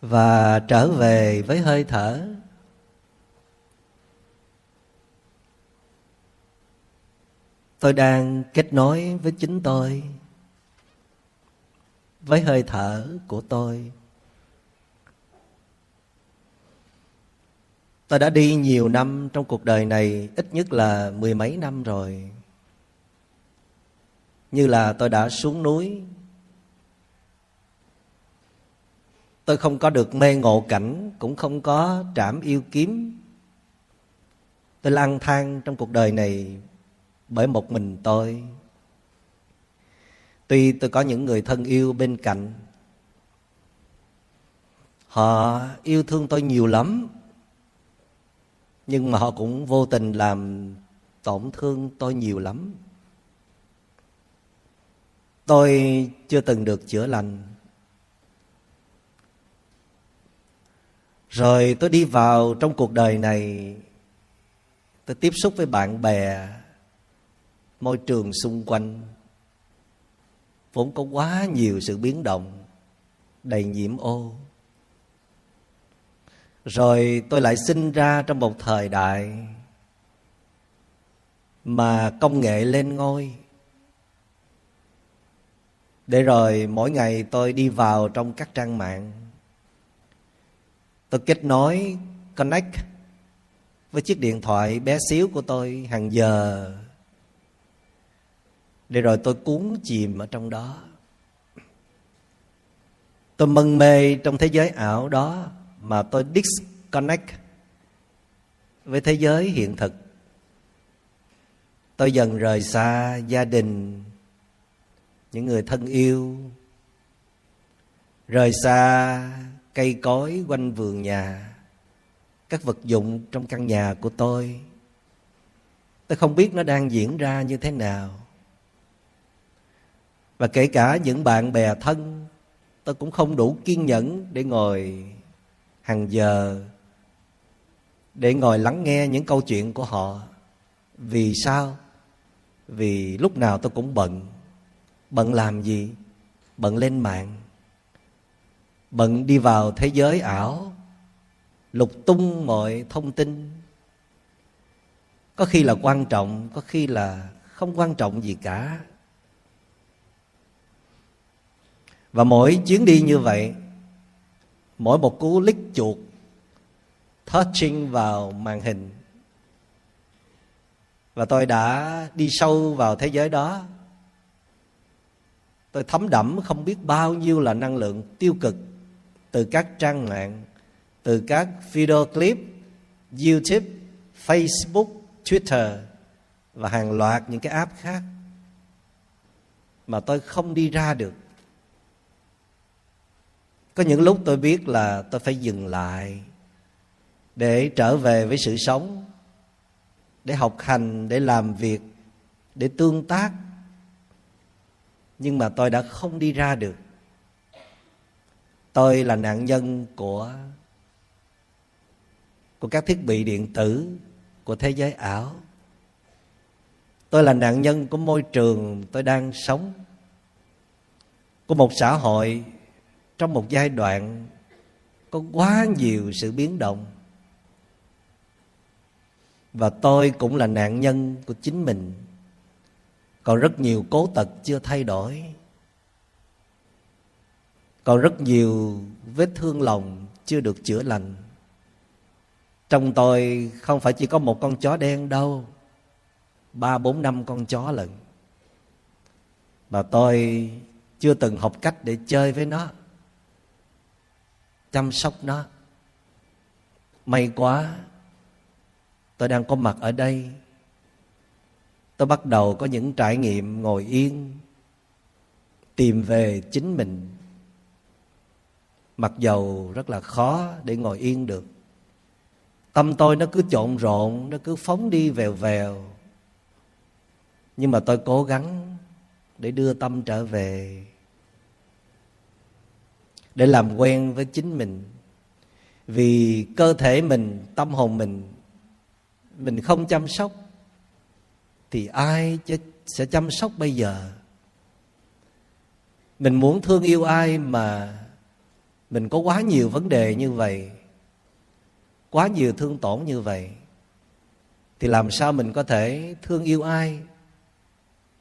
Và trở về với hơi thở. Tôi đang kết nối với chính tôi, với hơi thở của tôi. Tôi đã đi nhiều năm trong cuộc đời này, ít nhất là mười mấy năm rồi. Như là tôi đã xuống núi. Tôi không có được mê ngộ cảnh, cũng không có trảm yêu kiếm. Tôi lang thang trong cuộc đời này bởi một mình tôi. Tuy tôi có những người thân yêu bên cạnh, họ yêu thương tôi nhiều lắm nhưng mà họ cũng vô tình làm tổn thương tôi nhiều lắm. Tôi chưa từng được chữa lành. Rồi tôi đi vào trong cuộc đời này. Tôi tiếp xúc với bạn bè, môi trường xung quanh. Vốn có quá nhiều sự biến động, đầy nhiễm ô rồi tôi lại sinh ra trong một thời đại mà công nghệ lên ngôi. Để rồi mỗi ngày tôi đi vào trong các trang mạng. Tôi kết nối, connect với chiếc điện thoại bé xíu của tôi hàng giờ. Để rồi tôi cuốn chìm ở trong đó. Tôi mân mê trong thế giới ảo đó mà tôi disconnect với thế giới hiện thực. Tôi dần rời xa gia đình, những người thân yêu. Rời xa cây cối quanh vườn nhà, các vật dụng trong căn nhà của tôi. Tôi không biết nó đang diễn ra như thế nào. Và kể cả những bạn bè thân, tôi cũng không đủ kiên nhẫn để ngồi hàng giờ để ngồi lắng nghe những câu chuyện của họ. Vì sao? Vì lúc nào tôi cũng bận. Bận làm gì? Bận lên mạng. Bận đi vào thế giới ảo, lục tung mọi thông tin. Có khi là quan trọng, có khi là không quan trọng gì cả. Và mỗi chuyến đi như vậy mỗi một cú lít chuột touching vào màn hình. Và tôi đã đi sâu vào thế giới đó. Tôi thấm đẫm không biết bao nhiêu là năng lượng tiêu cực từ các trang mạng, từ các video clip, youtube, facebook, twitter và hàng loạt những cái app khác mà tôi không đi ra được có những lúc tôi biết là tôi phải dừng lại để trở về với sự sống, để học hành, để làm việc, để tương tác. Nhưng mà tôi đã không đi ra được. Tôi là nạn nhân của của các thiết bị điện tử của thế giới ảo. Tôi là nạn nhân của môi trường tôi đang sống, của một xã hội trong một giai đoạn có quá nhiều sự biến động. Và tôi cũng là nạn nhân của chính mình. Còn rất nhiều cố tật chưa thay đổi. Còn rất nhiều vết thương lòng chưa được chữa lành. Trong tôi không phải chỉ có một con chó đen đâu. Ba, bốn, năm con chó lần mà tôi chưa từng học cách để chơi với nó chăm sóc nó. May quá, tôi đang có mặt ở đây. Tôi bắt đầu có những trải nghiệm ngồi yên, tìm về chính mình. Mặc dầu rất là khó để ngồi yên được. Tâm tôi nó cứ trộn rộn, nó cứ phóng đi vèo vèo. Nhưng mà tôi cố gắng để đưa tâm trở về để làm quen với chính mình. Vì cơ thể mình, tâm hồn mình mình không chăm sóc, thì ai sẽ chăm sóc bây giờ? Mình muốn thương yêu ai mà mình có quá nhiều vấn đề như vậy, quá nhiều thương tổn như vậy, thì làm sao mình có thể thương yêu ai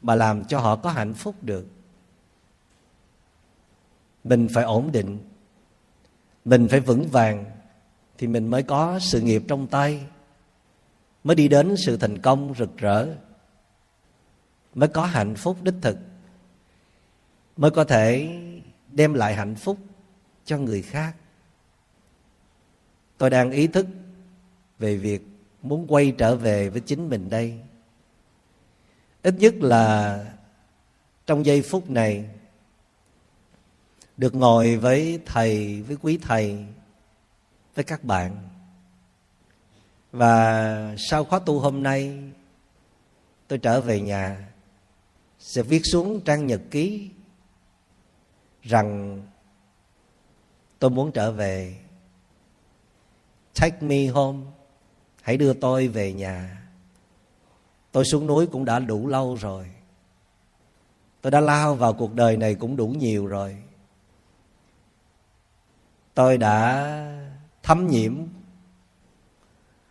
mà làm cho họ có hạnh phúc được? Mình phải ổn định. Mình phải vững vàng thì mình mới có sự nghiệp trong tay. Mới đi đến sự thành công rực rỡ. Mới có hạnh phúc đích thực. Mới có thể đem lại hạnh phúc cho người khác. Tôi đang ý thức về việc muốn quay trở về với chính mình đây. Ít nhất là trong giây phút này được ngồi với thầy, với quý thầy, với các bạn. Và sau khóa tu hôm nay, tôi trở về nhà, sẽ viết xuống trang nhật ký rằng tôi muốn trở về. Take me home, hãy đưa tôi về nhà. Tôi xuống núi cũng đã đủ lâu rồi. Tôi đã lao vào cuộc đời này cũng đủ nhiều rồi tôi đã thấm nhiễm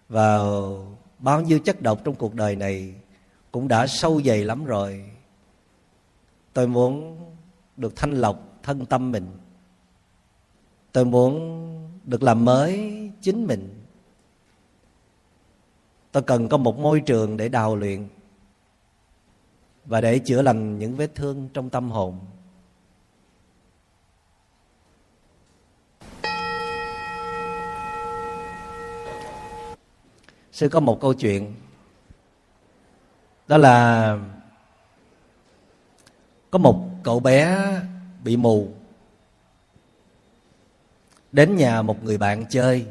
vào bao nhiêu chất độc trong cuộc đời này cũng đã sâu dày lắm rồi. Tôi muốn được thanh lọc thân tâm mình. Tôi muốn được làm mới chính mình. Tôi cần có một môi trường để đào luyện và để chữa lành những vết thương trong tâm hồn. Sư có một câu chuyện. Đó là có một cậu bé bị mù đến nhà một người bạn chơi.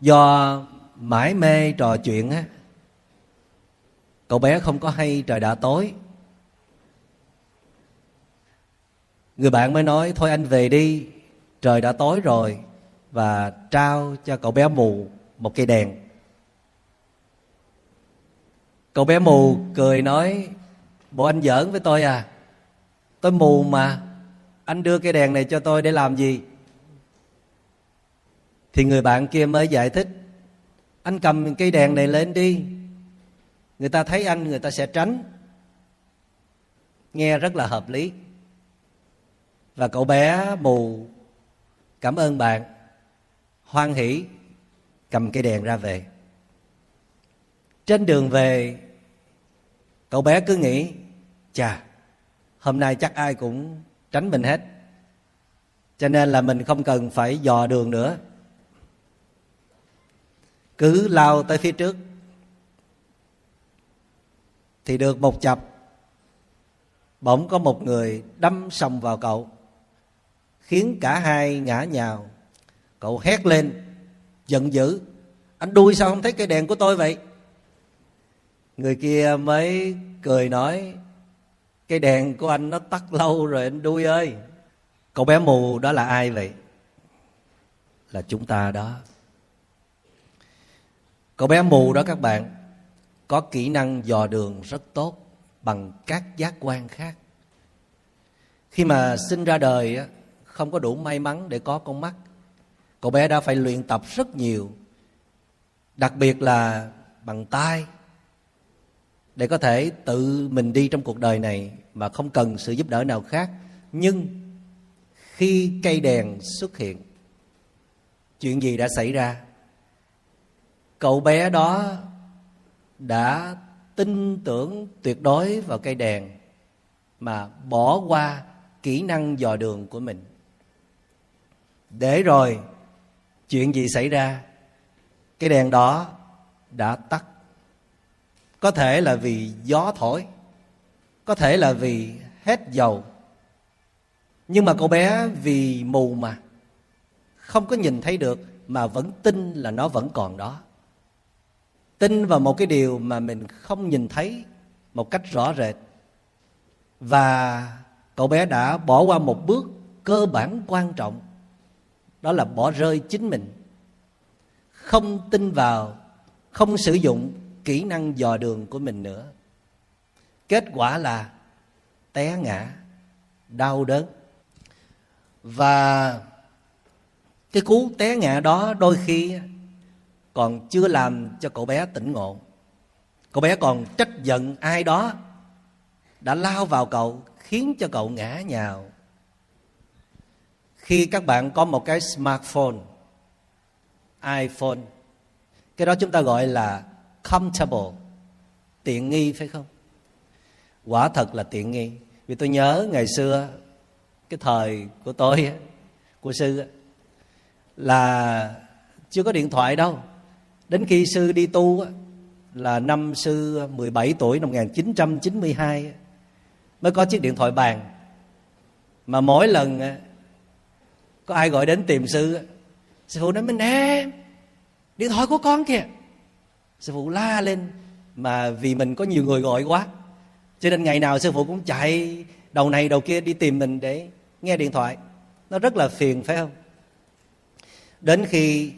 Do mãi mê trò chuyện á, cậu bé không có hay trời đã tối. Người bạn mới nói, thôi anh về đi, trời đã tối rồi và trao cho cậu bé mù một cây đèn. Cậu bé mù cười nói, bộ anh giỡn với tôi à? Tôi mù mà. Anh đưa cây đèn này cho tôi để làm gì? Thì người bạn kia mới giải thích, anh cầm cây đèn này lên đi. Người ta thấy anh, người ta sẽ tránh. Nghe rất là hợp lý. Và cậu bé mù cảm ơn bạn hoan hỷ, cầm cây đèn ra về. Trên đường về, cậu bé cứ nghĩ, chà, hôm nay chắc ai cũng tránh mình hết. Cho nên là mình không cần phải dò đường nữa. Cứ lao tới phía trước. Thì được một chập, bỗng có một người đâm sòng vào cậu, khiến cả hai ngã nhào cậu hét lên, giận dữ. Anh đuôi sao không thấy cây đèn của tôi vậy? Người kia mới cười nói, cây đèn của anh nó tắt lâu rồi anh đuôi ơi. Cậu bé mù đó là ai vậy? Là chúng ta đó. Cậu bé mù đó các bạn, có kỹ năng dò đường rất tốt bằng các giác quan khác. Khi mà sinh ra đời không có đủ may mắn để có con mắt cậu bé đã phải luyện tập rất nhiều, đặc biệt là bằng tay, để có thể tự mình đi trong cuộc đời này mà không cần sự giúp đỡ nào khác. Nhưng khi cây đèn xuất hiện, chuyện gì đã xảy ra? Cậu bé đó đã tin tưởng tuyệt đối vào cây đèn mà bỏ qua kỹ năng dò đường của mình. Để rồi chuyện gì xảy ra, cái đèn đó đã tắt. Có thể là vì gió thổi, có thể là vì hết dầu. Nhưng mà cậu bé vì mù mà, không có nhìn thấy được mà vẫn tin là nó vẫn còn đó. Tin vào một cái điều mà mình không nhìn thấy một cách rõ rệt. Và cậu bé đã bỏ qua một bước cơ bản quan trọng đó là bỏ rơi chính mình. Không tin vào, không sử dụng kỹ năng dò đường của mình nữa. Kết quả là té ngã, đau đớn. Và cái cú té ngã đó đôi khi còn chưa làm cho cậu bé tỉnh ngộ. Cậu bé còn trách giận ai đó đã lao vào cậu, khiến cho cậu ngã nhào khi các bạn có một cái smartphone, iphone, cái đó chúng ta gọi là comfortable, tiện nghi, phải không? Quả thật là tiện nghi. Vì tôi nhớ ngày xưa, cái thời của tôi của sư là chưa có điện thoại đâu. Đến khi sư đi tu là năm sư 17 tuổi, năm 1992 mới có chiếc điện thoại bàn. Mà mỗi lần có ai gọi đến tìm sư sư phụ nói, mình nè, điện thoại của con kìa. Sư phụ la lên, mà vì mình có nhiều người gọi quá, cho nên ngày nào sư phụ cũng chạy đầu này đầu kia đi tìm mình để nghe điện thoại. Nó rất là phiền, phải không? Đến khi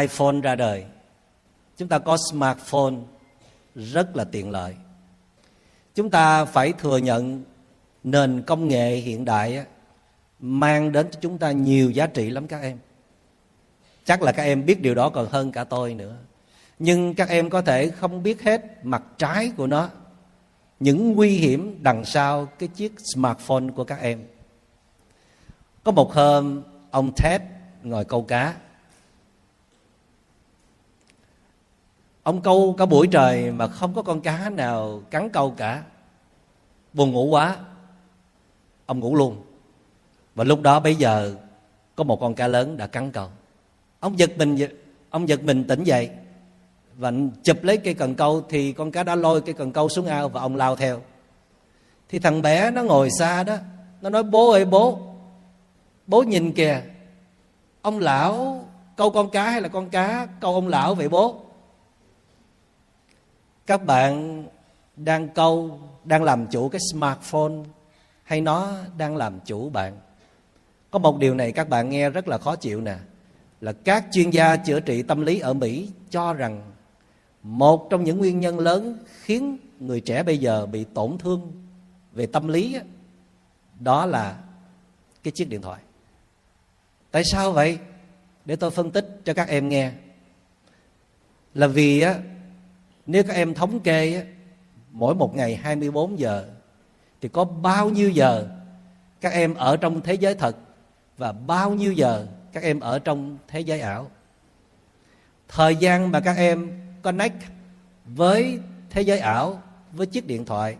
iphone ra đời, chúng ta có smartphone rất là tiện lợi. Chúng ta phải thừa nhận nền công nghệ hiện đại mang đến cho chúng ta nhiều giá trị lắm các em. Chắc là các em biết điều đó còn hơn cả tôi nữa. Nhưng các em có thể không biết hết mặt trái của nó, những nguy hiểm đằng sau cái chiếc smartphone của các em. Có một hôm, ông Ted ngồi câu cá. Ông câu cả buổi trời mà không có con cá nào cắn câu cả. Buồn ngủ quá. Ông ngủ luôn và lúc đó bây giờ, có một con cá lớn đã cắn câu ông giật mình ông giật mình tỉnh dậy. Và chụp lấy cây cần câu thì con cá đã lôi cây cần câu xuống ao và ông lao theo. Thì thằng bé nó ngồi xa đó, nó nói, bố ơi, bố bố nhìn kìa, ông lão câu con cá hay là con cá câu ông lão vậy bố? Các bạn đang câu, đang làm chủ cái smartphone hay nó đang làm chủ bạn? Có một điều này các bạn nghe rất là khó chịu nè. Là các chuyên gia chữa trị tâm lý ở mỹ cho rằng một trong những nguyên nhân lớn khiến người trẻ bây giờ bị tổn thương về tâm lý đó là cái chiếc điện thoại. Tại sao vậy? Để tôi phân tích cho các em nghe. Là vì á nếu các em thống kê á, mỗi một ngày 24 giờ thì có bao nhiêu giờ các em ở trong thế giới thật và bao nhiêu giờ các em ở trong thế giới ảo? Thời gian mà các em connect với thế giới ảo, với chiếc điện thoại,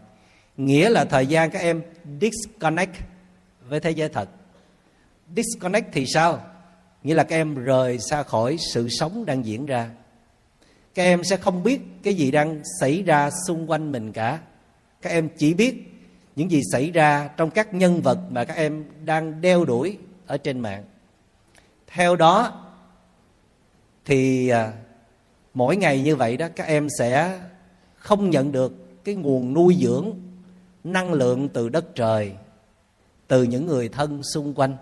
nghĩa là thời gian các em disconnect với thế giới thật. Disconnect thì sao? Nghĩa là các em rời xa khỏi sự sống đang diễn ra. Các em sẽ không biết cái gì đang xảy ra xung quanh mình cả. Các em chỉ biết những gì xảy ra trong các nhân vật mà các em đang đeo đuổi ở trên mạng. Theo đó, thì à, mỗi ngày như vậy đó, các em sẽ không nhận được cái nguồn nuôi dưỡng năng lượng từ đất trời, từ những người thân xung quanh,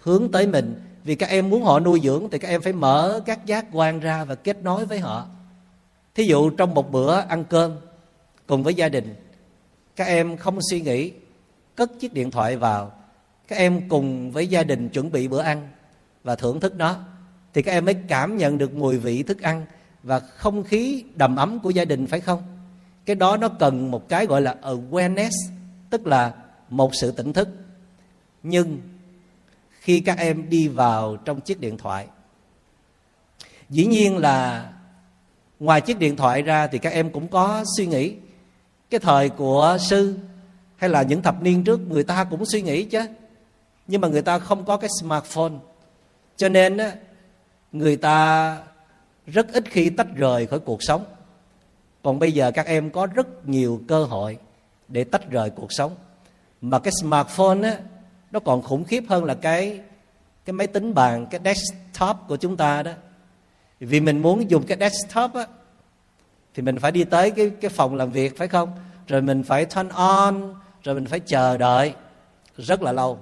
hướng tới mình. Vì các em muốn họ nuôi dưỡng thì các em phải mở các giác quan ra và kết nối với họ. Thí dụ trong một bữa ăn cơm cùng với gia đình, các em không suy nghĩ, cất chiếc điện thoại vào các em cùng với gia đình chuẩn bị bữa ăn và thưởng thức nó, thì các em mới cảm nhận được mùi vị thức ăn và không khí đầm ấm của gia đình, phải không? Cái đó nó cần một cái gọi là awareness, tức là một sự tỉnh thức. Nhưng khi các em đi vào trong chiếc điện thoại, dĩ nhiên là ngoài chiếc điện thoại ra thì các em cũng có suy nghĩ cái thời của sư hay là những thập niên trước người ta cũng suy nghĩ chứ nhưng mà người ta không có cái smartphone. Cho nên á, người ta rất ít khi tách rời khỏi cuộc sống. Còn bây giờ các em có rất nhiều cơ hội để tách rời cuộc sống. Mà cái smartphone á nó còn khủng khiếp hơn là cái cái máy tính bàn cái desktop của chúng ta đó. Vì mình muốn dùng cái desktop á thì mình phải đi tới cái cái phòng làm việc phải không? Rồi mình phải turn on rồi mình phải chờ đợi rất là lâu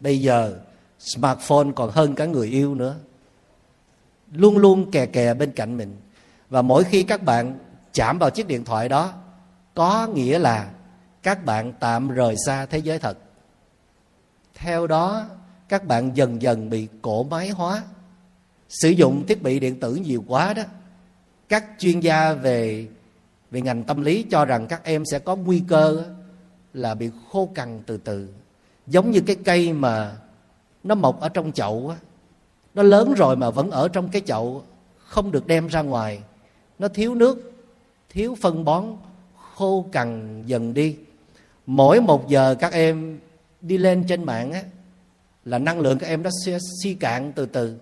bây giờ smartphone còn hơn cả người yêu nữa. Luôn luôn kè kè bên cạnh mình. Và mỗi khi các bạn chạm vào chiếc điện thoại đó, có nghĩa là các bạn tạm rời xa thế giới thật. Theo đó, các bạn dần dần bị cổ máy hóa. Sử dụng thiết bị điện tử nhiều quá đó, các chuyên gia về về ngành tâm lý cho rằng các em sẽ có nguy cơ là bị khô cằn từ từ giống như cái cây mà nó mọc ở trong chậu á, nó lớn rồi mà vẫn ở trong cái chậu, không được đem ra ngoài. Nó thiếu nước, thiếu phân bón, khô cằn dần đi. Mỗi một giờ các em đi lên trên mạng á, là năng lượng các em nó sẽ suy cạn từ từ.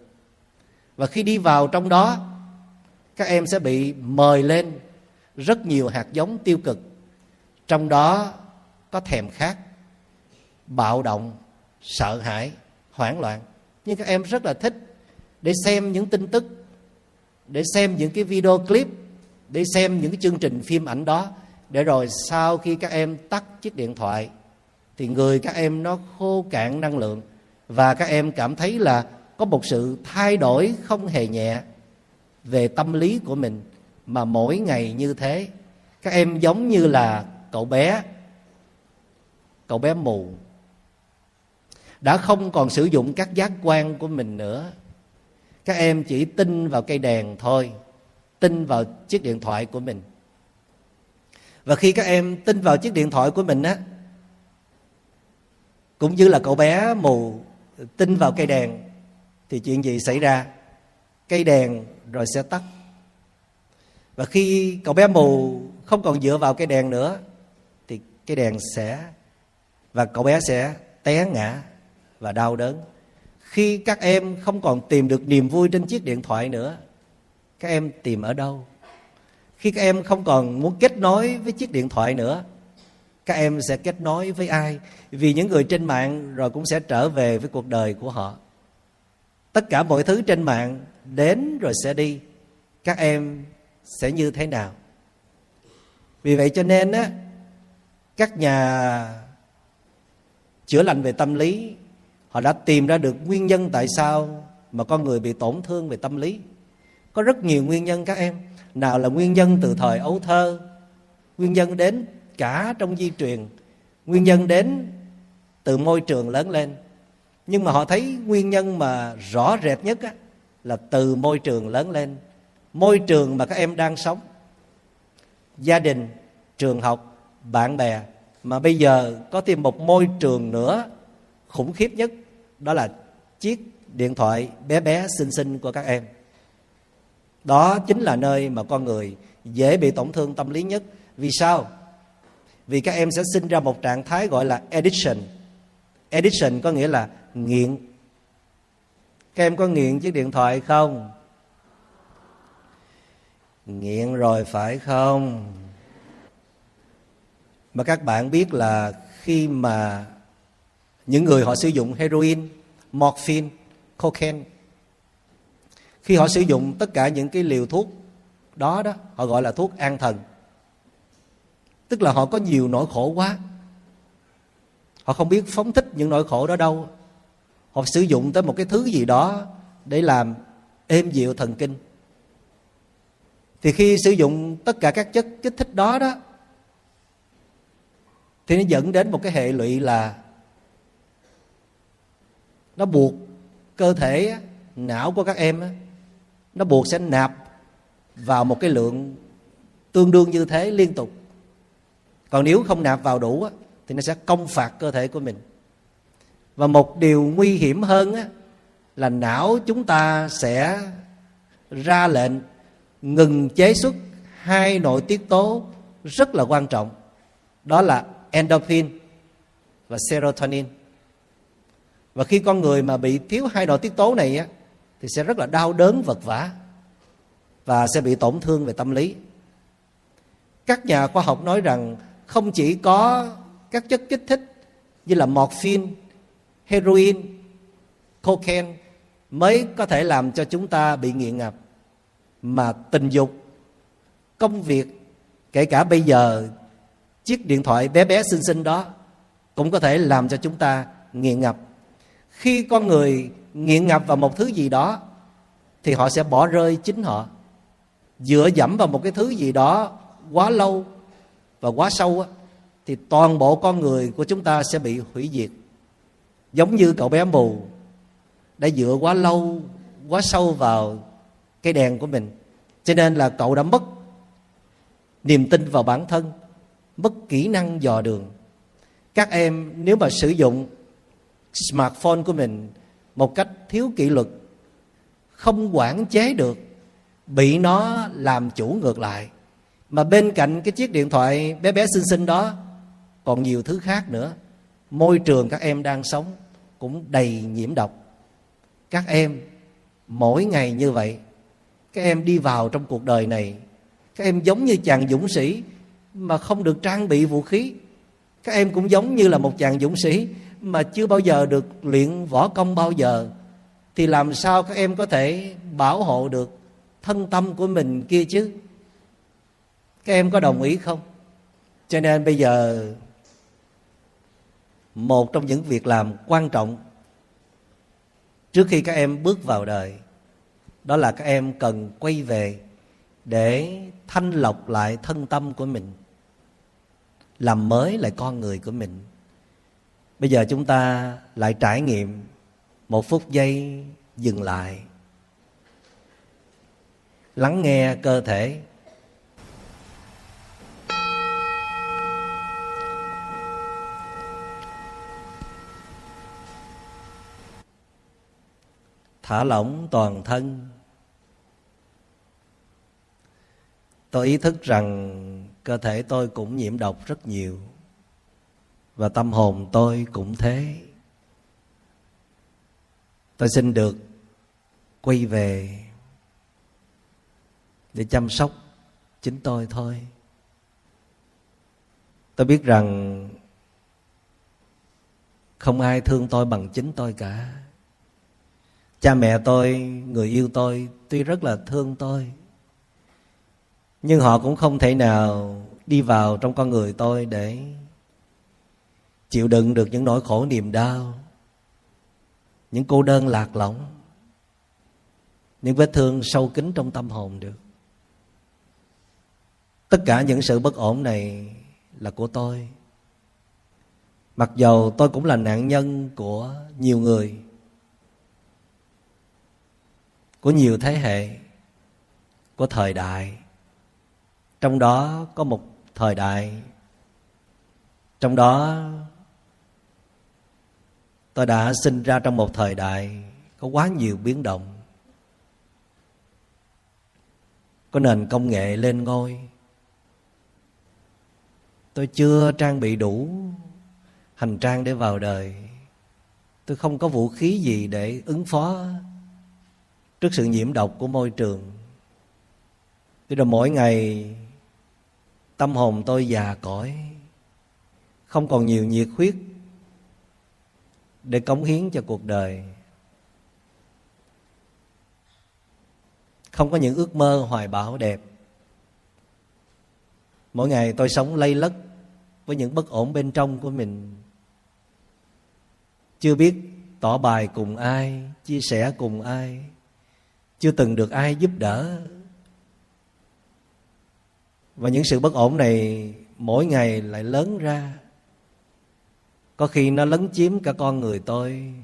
Và khi đi vào trong đó, các em sẽ bị mời lên rất nhiều hạt giống tiêu cực. Trong đó có thèm khát bạo động, sợ hãi, hoảng loạn. Nhưng các em rất là thích để xem những tin tức, để xem những cái video clip, để xem những cái chương trình phim ảnh đó, để rồi sau khi các em tắt chiếc điện thoại thì người các em nó khô cạn năng lượng. Và các em cảm thấy là có một sự thay đổi không hề nhẹ về tâm lý của mình mà mỗi ngày như thế. Các em giống như là cậu bé cậu bé mù đã không còn sử dụng các giác quan của mình nữa. Các em chỉ tin vào cây đèn thôi, tin vào chiếc điện thoại của mình. Và khi các em tin vào chiếc điện thoại của mình á, cũng như là cậu bé mù tin vào cây đèn, thì chuyện gì xảy ra? Cây đèn rồi sẽ tắt. Và khi cậu bé mù không còn dựa vào cây đèn nữa, thì cây đèn sẽ, và cậu bé sẽ té ngã và đau đớn. Khi các em không còn tìm được niềm vui trên chiếc điện thoại nữa, các em tìm ở đâu? Khi các em không còn muốn kết nối với chiếc điện thoại nữa, các em sẽ kết nối với ai? Vì những người trên mạng rồi cũng sẽ trở về với cuộc đời của họ. Tất cả mọi thứ trên mạng đến rồi sẽ đi. Các em sẽ như thế nào? Vì vậy cho nên á, các nhà chữa lành về tâm lý họ đã tìm ra được nguyên nhân tại sao mà con người bị tổn thương về tâm lý. Có rất nhiều nguyên nhân các em. Nào là nguyên nhân từ thời ấu thơ nguyên nhân đến cả trong di truyền nguyên nhân đến từ môi trường lớn lên. Nhưng mà họ thấy nguyên nhân mà rõ rệt nhất á, là từ môi trường lớn lên môi trường mà các em đang sống. Gia đình trường học bạn bè mà bây giờ có thêm một môi trường nữa khủng khiếp nhất đó là chiếc điện thoại bé bé xinh xinh của các em. Đó chính là nơi mà con người dễ bị tổn thương tâm lý nhất. Vì sao? Vì các em sẽ sinh ra một trạng thái gọi là addiction. Addiction có nghĩa là nghiện. Các em có nghiện chiếc điện thoại không? Nghiện rồi phải không? Mà các bạn biết là khi mà những người họ sử dụng heroin, morphine, cocaine. Khi họ sử dụng tất cả những cái liều thuốc đó đó, họ gọi là thuốc an thần. Tức là họ có nhiều nỗi khổ quá. Họ không biết phóng thích những nỗi khổ đó đâu. Họ sử dụng tới một cái thứ gì đó để làm êm dịu thần kinh. Thì khi sử dụng tất cả các chất kích thích đó đó, thì nó dẫn đến một cái hệ lụy là nó buộc cơ thể não của các em nó buộc sẽ nạp vào một cái lượng tương đương như thế liên tục. Còn nếu không nạp vào đủ thì nó sẽ công phạt cơ thể của mình. Và một điều nguy hiểm hơn là não chúng ta sẽ ra lệnh ngừng chế xuất hai nội tiết tố rất là quan trọng. Đó là endorphin và serotonin và khi con người mà bị thiếu hai nội tiết tố này á, thì sẽ rất là đau đớn, vật vã và sẽ bị tổn thương về tâm lý. Các nhà khoa học nói rằng không chỉ có các chất kích thích như là morphine, heroin, cocaine mới có thể làm cho chúng ta bị nghiện ngập, mà tình dục, công việc, kể cả bây giờ, chiếc điện thoại bé bé xinh xinh đó cũng có thể làm cho chúng ta nghiện ngập khi con người nghiện ngập vào một thứ gì đó thì họ sẽ bỏ rơi chính họ. Dựa dẫm vào một cái thứ gì đó quá lâu và quá sâu á, thì toàn bộ con người của chúng ta sẽ bị hủy diệt. Giống như cậu bé mù đã dựa quá lâu quá sâu vào cái đèn của mình. Cho nên là cậu đã mất niềm tin vào bản thân mất kỹ năng dò đường. Các em nếu mà sử dụng smartphone của mình một cách thiếu kỷ luật, không quản chế được, bị nó làm chủ ngược lại. Mà bên cạnh cái chiếc điện thoại bé bé xinh xinh đó, còn nhiều thứ khác nữa. Môi trường các em đang sống cũng đầy nhiễm độc. Các em, mỗi ngày như vậy, các em đi vào trong cuộc đời này, các em giống như chàng dũng sĩ mà không được trang bị vũ khí. Các em cũng giống như là một chàng dũng sĩ mà chưa bao giờ được luyện võ công bao giờ, thì làm sao các em có thể bảo hộ được thân tâm của mình kia chứ? Các em có đồng ý không? Cho nên bây giờ, một trong những việc làm quan trọng trước khi các em bước vào đời, đó là các em cần quay về để thanh lọc lại thân tâm của mình, làm mới lại con người của mình bây giờ chúng ta lại trải nghiệm một phút giây dừng lại. Lắng nghe cơ thể. Thả lỏng toàn thân. Tôi ý thức rằng cơ thể tôi cũng nhiễm độc rất nhiều và tâm hồn tôi cũng thế. Tôi xin được quay về để chăm sóc chính tôi thôi. Tôi biết rằng không ai thương tôi bằng chính tôi cả. Cha mẹ tôi, người yêu tôi tuy rất là thương tôi, nhưng họ cũng không thể nào đi vào trong con người tôi để chịu đựng được những nỗi khổ niềm đau, những cô đơn lạc lõng, những vết thương sâu kín trong tâm hồn được. Tất cả những sự bất ổn này là của tôi. Mặc dầu tôi cũng là nạn nhân của nhiều người, của nhiều thế hệ, của thời đại. Trong đó có một thời đại, trong đó tôi đã sinh ra trong một thời đại có quá nhiều biến động. Có nền công nghệ lên ngôi. Tôi chưa trang bị đủ hành trang để vào đời. Tôi không có vũ khí gì để ứng phó trước sự nhiễm độc của môi trường. Thế rồi mỗi ngày, tâm hồn tôi già cõi không còn nhiều nhiệt huyết để cống hiến cho cuộc đời. Không có những ước mơ hoài bão đẹp. Mỗi ngày tôi sống lây lất với những bất ổn bên trong của mình. Chưa biết tỏ bài cùng ai, chia sẻ cùng ai. Chưa từng được ai giúp đỡ. Và những sự bất ổn này mỗi ngày lại lớn ra có khi nó lấn chiếm cả con người tôi.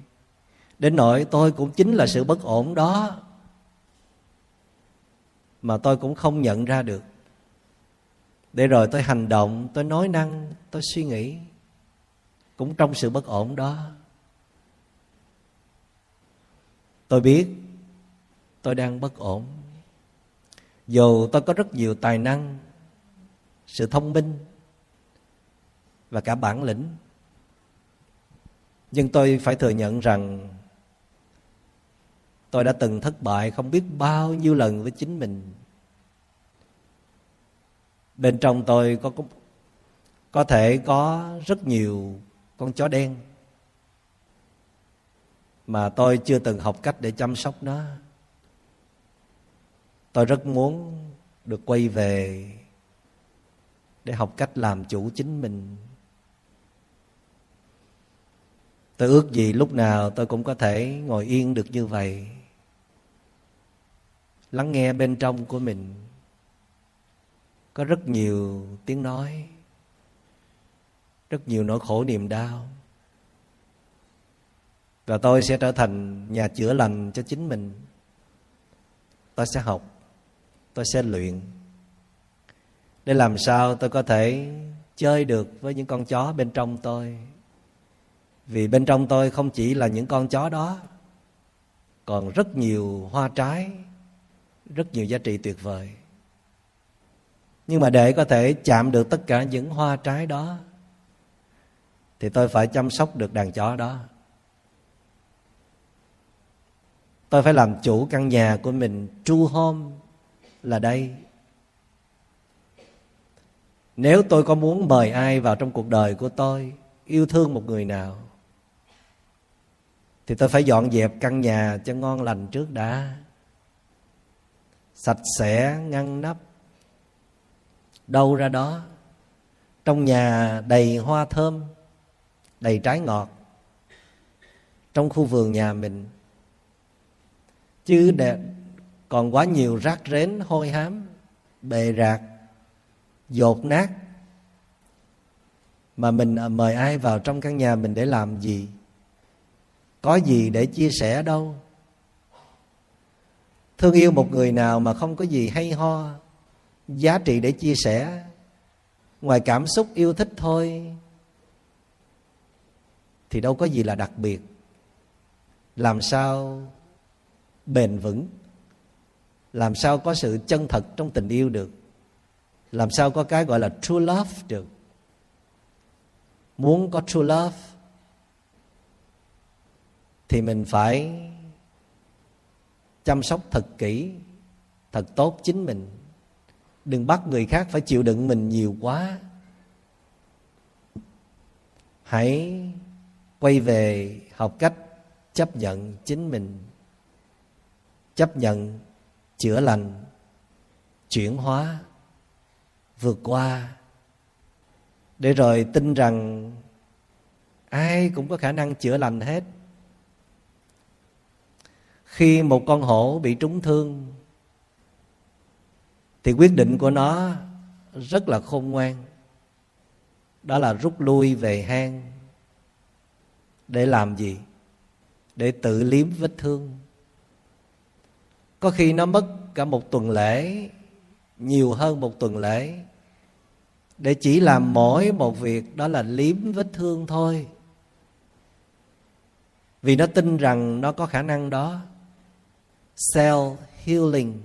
Đến nỗi tôi cũng chính là sự bất ổn đó. Mà tôi cũng không nhận ra được. Để rồi tôi hành động, tôi nói năng, tôi suy nghĩ. Cũng trong sự bất ổn đó. Tôi biết tôi đang bất ổn. Dù tôi có rất nhiều tài năng, sự thông minh và cả bản lĩnh nhưng tôi phải thừa nhận rằng tôi đã từng thất bại không biết bao nhiêu lần với chính mình. Bên trong tôi có có thể có rất nhiều con chó đen mà tôi chưa từng học cách để chăm sóc nó. Tôi rất muốn được quay về để học cách làm chủ chính mình. Tôi ước gì lúc nào tôi cũng có thể ngồi yên được như vậy. Lắng nghe bên trong của mình. Có rất nhiều tiếng nói. Rất nhiều nỗi khổ niềm đau. Và tôi sẽ trở thành nhà chữa lành cho chính mình. Tôi sẽ học. Tôi sẽ luyện. Để làm sao tôi có thể chơi được với những con chó bên trong tôi? Vì bên trong tôi không chỉ là những con chó đó, còn rất nhiều hoa trái, rất nhiều giá trị tuyệt vời. Nhưng mà để có thể chạm được tất cả những hoa trái đó, thì tôi phải chăm sóc được đàn chó đó. Tôi phải làm chủ căn nhà của mình. True home là đây. Nếu tôi có muốn mời ai vào trong cuộc đời của tôi, yêu thương một người nào thì tôi phải dọn dẹp căn nhà cho ngon lành trước đã. Sạch sẽ, ngăn nắp. Đâu ra đó? Trong nhà đầy hoa thơm, đầy trái ngọt. Trong khu vườn nhà mình. Chứ đẹp còn quá nhiều rác rến, hôi hám, bề rạc, dột nát. Mà mình à, mời ai vào trong căn nhà mình để làm gì? Có gì để chia sẻ đâu. Thương yêu một người nào mà không có gì hay ho, giá trị để chia sẻ. Ngoài cảm xúc yêu thích thôi, thì đâu có gì là đặc biệt. Làm sao bền vững? Làm sao có sự chân thật trong tình yêu được? Làm sao có cái gọi là true love được? Muốn có true love thì mình phải chăm sóc thật kỹ, thật tốt chính mình. Đừng bắt người khác phải chịu đựng mình nhiều quá. Hãy quay về học cách chấp nhận chính mình, chấp nhận chữa lành, chuyển hóa, vượt qua. Để rồi tin rằng ai cũng có khả năng chữa lành hết khi một con hổ bị trúng thương, thì quyết định của nó rất là khôn ngoan. Đó là rút lui về hang để làm gì? Để tự liếm vết thương. Có khi nó mất cả một tuần lễ, nhiều hơn một tuần lễ, để chỉ làm mỗi một việc, đó là liếm vết thương thôi. Vì nó tin rằng nó có khả năng đó self healing,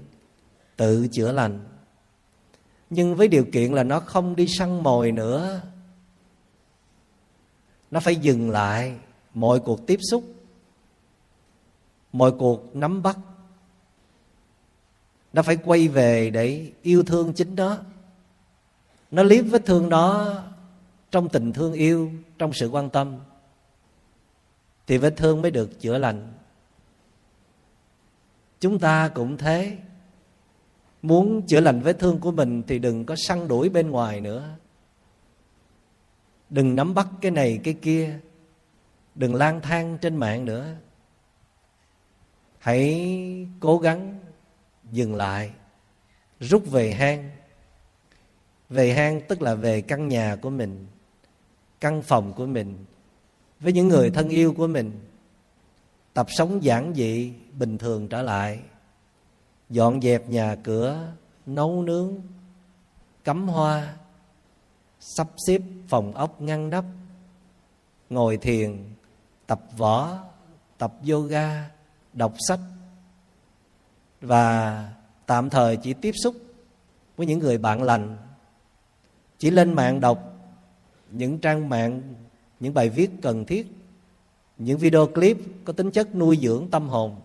tự chữa lành. Nhưng với điều kiện là nó không đi săn mồi nữa. Nó phải dừng lại mọi cuộc tiếp xúc, mọi cuộc nắm bắt. Nó phải quay về để yêu thương chính nó. Nó liếm vết thương đó trong tình thương yêu, trong sự quan tâm. Thì vết thương mới được chữa lành chúng ta cũng thế. Muốn chữa lành vết thương của mình thì đừng có săn đuổi bên ngoài nữa. Đừng nắm bắt cái này, cái kia. Đừng lang thang trên mạng nữa. Hãy cố gắng dừng lại, rút về hang. Về hang tức là về căn nhà của mình, căn phòng của mình, với những người thân yêu của mình. Tập sống giản dị bình thường trở lại. Dọn dẹp nhà cửa, nấu nướng, cắm hoa, sắp xếp phòng ốc ngăn nắp, ngồi thiền, tập võ, tập yoga, đọc sách. Và tạm thời chỉ tiếp xúc với những người bạn lành. Chỉ lên mạng đọc những trang mạng, những bài viết cần thiết, những video clip có tính chất nuôi dưỡng tâm hồn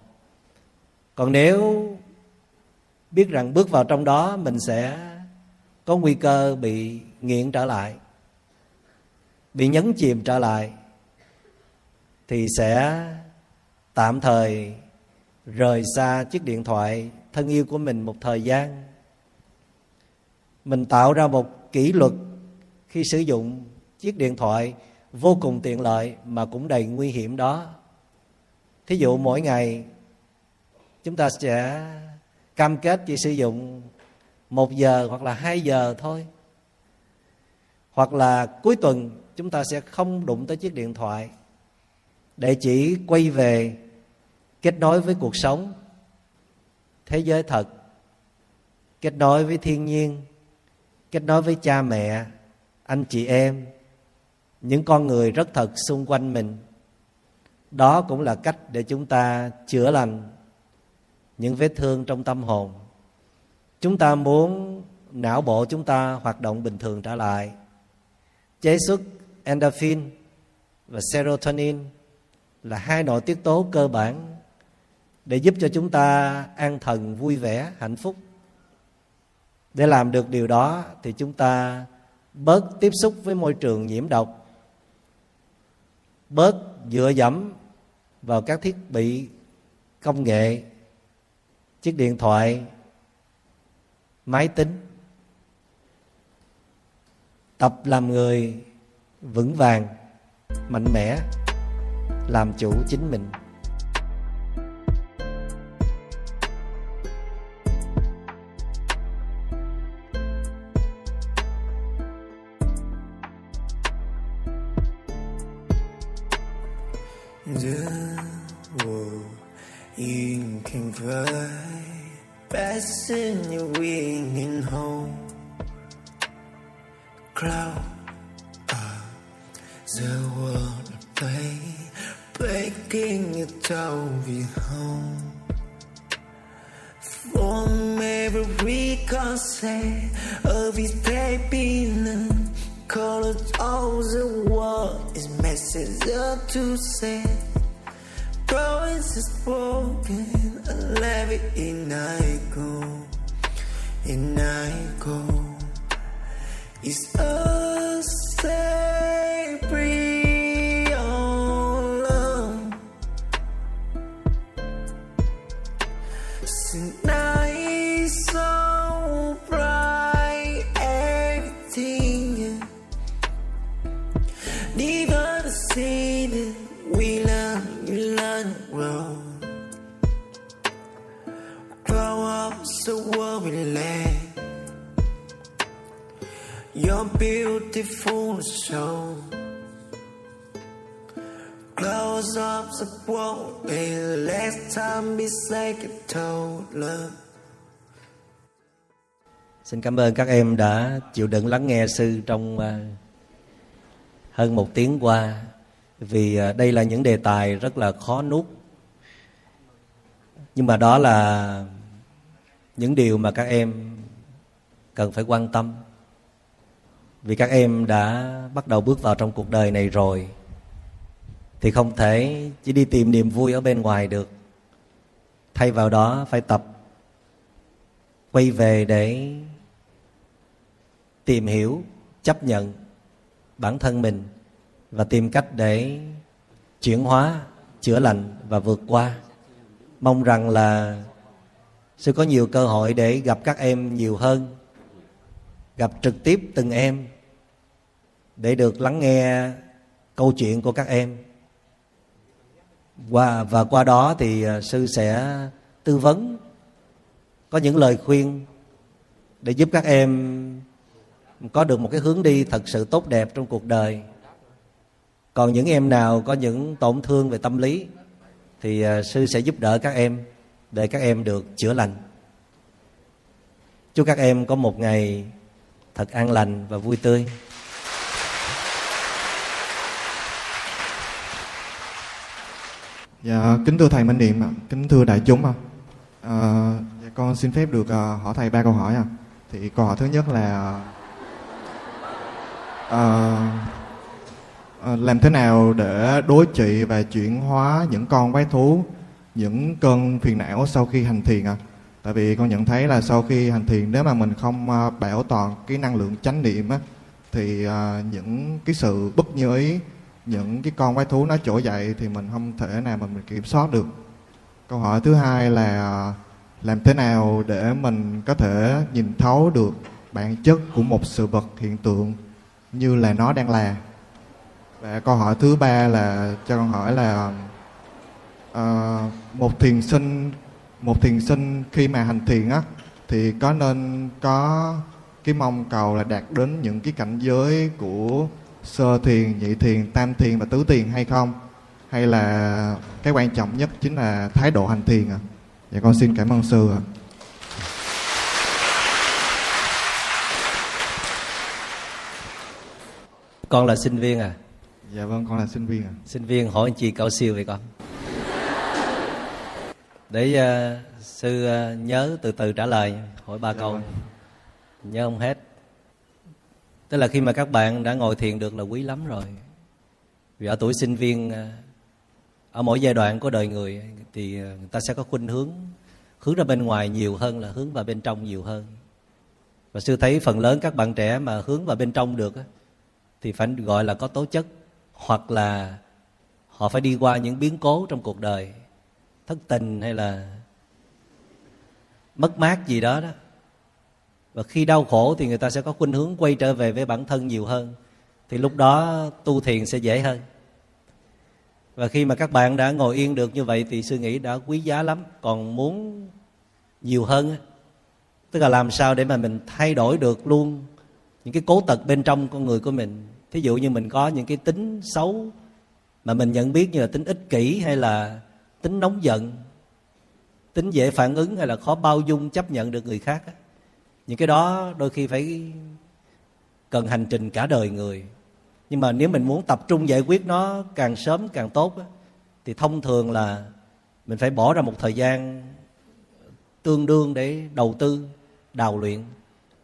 còn nếu biết rằng bước vào trong đó, mình sẽ có nguy cơ bị nghiện trở lại, bị nhấn chìm trở lại, thì sẽ tạm thời rời xa chiếc điện thoại thân yêu của mình một thời gian. Mình tạo ra một kỷ luật khi sử dụng chiếc điện thoại vô cùng tiện lợi mà cũng đầy nguy hiểm đó. Thí dụ mỗi ngày chúng ta sẽ cam kết chỉ sử dụng một giờ hoặc là hai giờ thôi. Hoặc là cuối tuần chúng ta sẽ không đụng tới chiếc điện thoại để chỉ quay về kết nối với cuộc sống, thế giới thật, kết nối với thiên nhiên, kết nối với cha mẹ, anh chị em, những con người rất thật xung quanh mình. Đó cũng là cách để chúng ta chữa lành những vết thương trong tâm hồn. Chúng ta muốn não bộ chúng ta hoạt động bình thường trở lại. Chế xuất endorphin và serotonin là hai nội tiết tố cơ bản để giúp cho chúng ta an thần, vui vẻ, hạnh phúc. Để làm được điều đó thì chúng ta bớt tiếp xúc với môi trường nhiễm độc, bớt dựa dẫm vào các thiết bị công nghệ chiếc điện thoại, máy tính, tập làm người vững vàng, mạnh mẽ, làm chủ chính mình. Xin cảm ơn các em đã chịu đựng lắng nghe sư trong à, hơn một tiếng qua. Vì à, đây là những đề tài rất là khó nuốt. Nhưng mà đó là những điều mà các em cần phải quan tâm. Vì các em đã bắt đầu bước vào trong cuộc đời này rồi, thì không thể chỉ đi tìm niềm vui ở bên ngoài được. Thay vào đó phải tập quay về để tìm hiểu, chấp nhận bản thân mình và tìm cách để chuyển hóa, chữa lành và vượt qua. Mong rằng là sẽ có nhiều cơ hội để gặp các em nhiều hơn, gặp trực tiếp từng em để được lắng nghe câu chuyện của các em. Và và qua đó thì à, sư sẽ tư vấn, có những lời khuyên để giúp các em có được một cái hướng đi thật sự tốt đẹp trong cuộc đời còn những em nào có những tổn thương về tâm lý thì à, sư sẽ giúp đỡ các em để các em được chữa lành chúc các em có một ngày thật an lành và vui tươi Dạ, kính thưa thầy Minh Niệm, ạ, kính thưa đại chúng ạ. À, dạ, con xin phép được à, hỏi thầy ba câu hỏi ạ. Thì câu hỏi thứ nhất là à, à, làm thế nào để đối trị và chuyển hóa những con quái thú, những cơn phiền não sau khi hành thiền ạ? Tại vì con nhận thấy là sau khi hành thiền nếu mà mình không ờ, bảo toàn cái năng lượng chánh niệm á thì à, những cái sự bất như ý những cái con quái thú nó trỗi dậy thì mình không thể nào mà mình kiểm soát được câu hỏi thứ hai là làm thế nào để mình có thể nhìn thấu được bản chất của một sự vật hiện tượng như là nó đang là và câu hỏi thứ ba là cho con hỏi là uh, một thiền sinh một thiền sinh khi mà hành thiền á thì có nên có cái mong cầu là đạt đến những cái cảnh giới của sơ thiền, nhị thiền, tam thiền và tứ thiền hay không? Hay là cái quan trọng nhất chính là thái độ hành thiền à? Dạ con xin cảm ơn sư ạ. Con là sinh viên à? Dạ vâng, con là sinh viên ạ. sinh viên hỏi anh chị cao siêu vậy con. Để uh, sư uh, nhớ từ từ trả lời hỏi ba câu. nhớ không hết. Tức là khi mà các bạn đã ngồi thiền được là quý lắm rồi. Vì ở tuổi sinh viên uh, ở mỗi giai đoạn của đời người thì người ta sẽ có khuynh hướng hướng ra bên ngoài nhiều hơn là hướng vào bên trong nhiều hơn. Và sư thấy phần lớn các bạn trẻ mà hướng vào bên trong được thì phải gọi là có tố chất, hoặc là họ phải đi qua những biến cố trong cuộc đời, thất tình hay là mất mát gì đó đó. Và khi đau khổ thì người ta sẽ có khuynh hướng quay trở về với bản thân nhiều hơn, thì lúc đó tu thiền sẽ dễ hơn. Và khi mà các bạn đã ngồi yên được như vậy thì sư nghĩ đã quý giá lắm, còn muốn nhiều hơn tức là làm sao để mà mình thay đổi được luôn những cái cố tật bên trong con người của mình. Thí dụ như mình có những cái tính xấu mà mình nhận biết như là tính ích kỷ hay là tính nóng giận, tính dễ phản ứng hay là khó bao dung, chấp nhận được người khác những cái đó đôi khi phải cần hành trình cả đời người. Nhưng mà nếu mình muốn tập trung giải quyết nó càng sớm càng tốt thì thông thường là mình phải bỏ ra một thời gian tương đương để đầu tư, đào luyện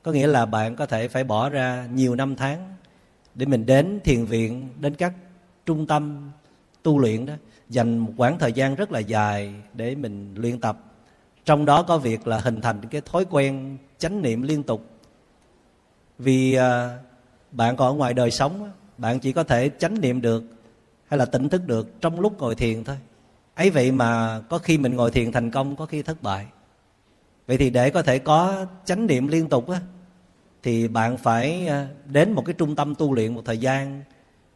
có nghĩa là bạn có thể phải bỏ ra nhiều năm tháng để mình đến thiền viện, đến các trung tâm tu luyện đó, dành một khoảng thời gian rất là dài để mình luyện tập. Trong đó có việc là hình thành cái thói quen chánh niệm liên tục. Vì à, bạn còn ở ngoài đời sống bạn chỉ có thể chánh niệm được hay là tỉnh thức được trong lúc ngồi thiền thôi. Ấy vậy mà có khi mình ngồi thiền thành công, có khi thất bại. Vậy thì để có thể có chánh niệm liên tục á thì bạn phải ờ, đến một cái trung tâm tu luyện một thời gian,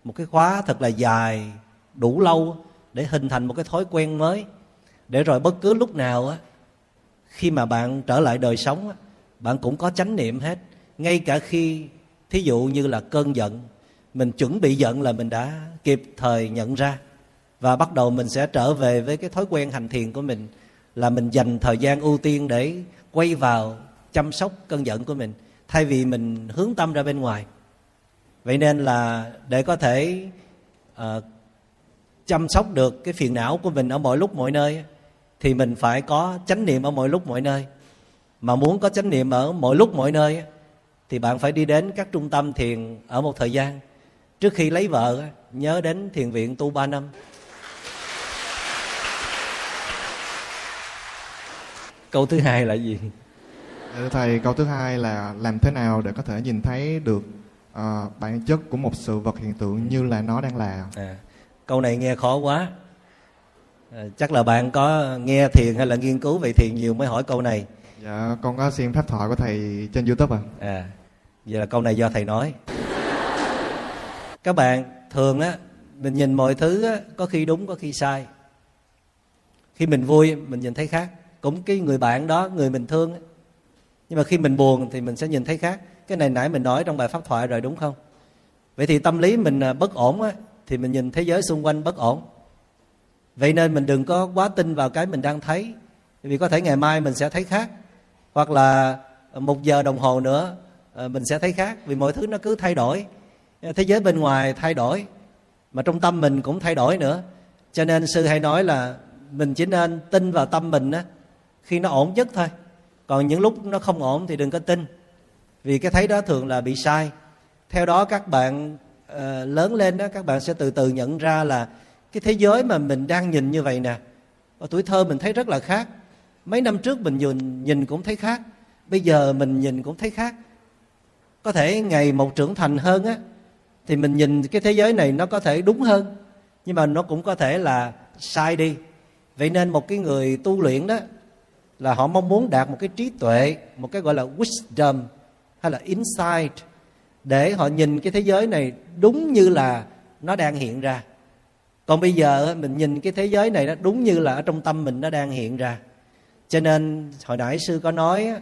một cái khóa thật là dài, đủ lâu để hình thành một cái thói quen mới. Để rồi bất cứ lúc nào á, khi mà bạn trở lại đời sống á, bạn cũng có chánh niệm hết. Ngay cả khi, thí dụ như là cơn giận, mình chuẩn bị giận là mình đã kịp thời nhận ra và bắt đầu mình sẽ trở về với cái thói quen hành thiền của mình, là mình dành thời gian ưu tiên để quay vào chăm sóc cơn giận của mình thay vì mình hướng tâm ra bên ngoài. Vậy nên là để có thể uh, chăm sóc được cái phiền não của mình ở mọi lúc mọi nơi thì mình phải có chánh niệm ở mọi lúc mọi nơi. Mà muốn có chánh niệm ở mọi lúc mọi nơi thì bạn phải đi đến các trung tâm thiền ở một thời gian. Trước khi lấy vợ nhớ đến thiền viện tu ba năm. Câu thứ hai là gì? Thầy câu thứ hai là làm thế nào để có thể nhìn thấy được uh, bản chất của một sự vật hiện tượng như là nó đang là? À, câu này nghe khó quá. À, chắc là bạn có nghe thiền hay là nghiên cứu về thiền nhiều mới hỏi câu này. Dạ con có xem pháp thoại của thầy trên youtube à? À vậy là câu này do thầy nói. Các bạn thường á mình nhìn mọi thứ á, có khi đúng có khi sai. Khi mình vui mình nhìn thấy khác. Cũng cái người bạn đó người mình thương á nhưng mà khi mình buồn thì mình sẽ nhìn thấy khác. Cái này nãy mình nói trong bài pháp thoại rồi đúng không? Vậy thì tâm lý mình à, bất ổn á, thì mình nhìn thế giới xung quanh bất ổn. Vậy nên mình đừng có quá tin vào cái mình đang thấy vì có thể ngày mai mình sẽ thấy khác. Hoặc là à, một giờ đồng hồ nữa à, mình sẽ thấy khác vì mọi thứ nó cứ thay đổi. Thế giới bên ngoài thay đổi mà trong tâm mình cũng thay đổi nữa. Cho nên sư hay nói là mình chỉ nên tin vào tâm mình á khi nó ổn nhất thôi còn những lúc nó không ổn thì đừng có tin vì cái thấy đó thường là bị sai. Theo đó các bạn uh, lớn lên đó các bạn sẽ từ từ nhận ra là cái thế giới mà mình đang nhìn như vậy nè ở tuổi thơ mình thấy rất là khác. Mấy năm trước mình nhìn nhìn cũng thấy khác bây giờ mình nhìn cũng thấy khác. Có thể ngày một trưởng thành hơn á thì mình nhìn cái thế giới này nó có thể đúng hơn nhưng mà nó cũng có thể là sai đi. Vậy nên một cái người tu luyện đó là họ mong muốn đạt một cái trí tuệ, một cái gọi là wisdom hay là insight để họ nhìn cái thế giới này đúng như là nó đang hiện ra. Còn bây giờ mình nhìn cái thế giới này nó đúng như là ở trong tâm mình nó đang hiện ra. Cho nên hồi nãy sư có nói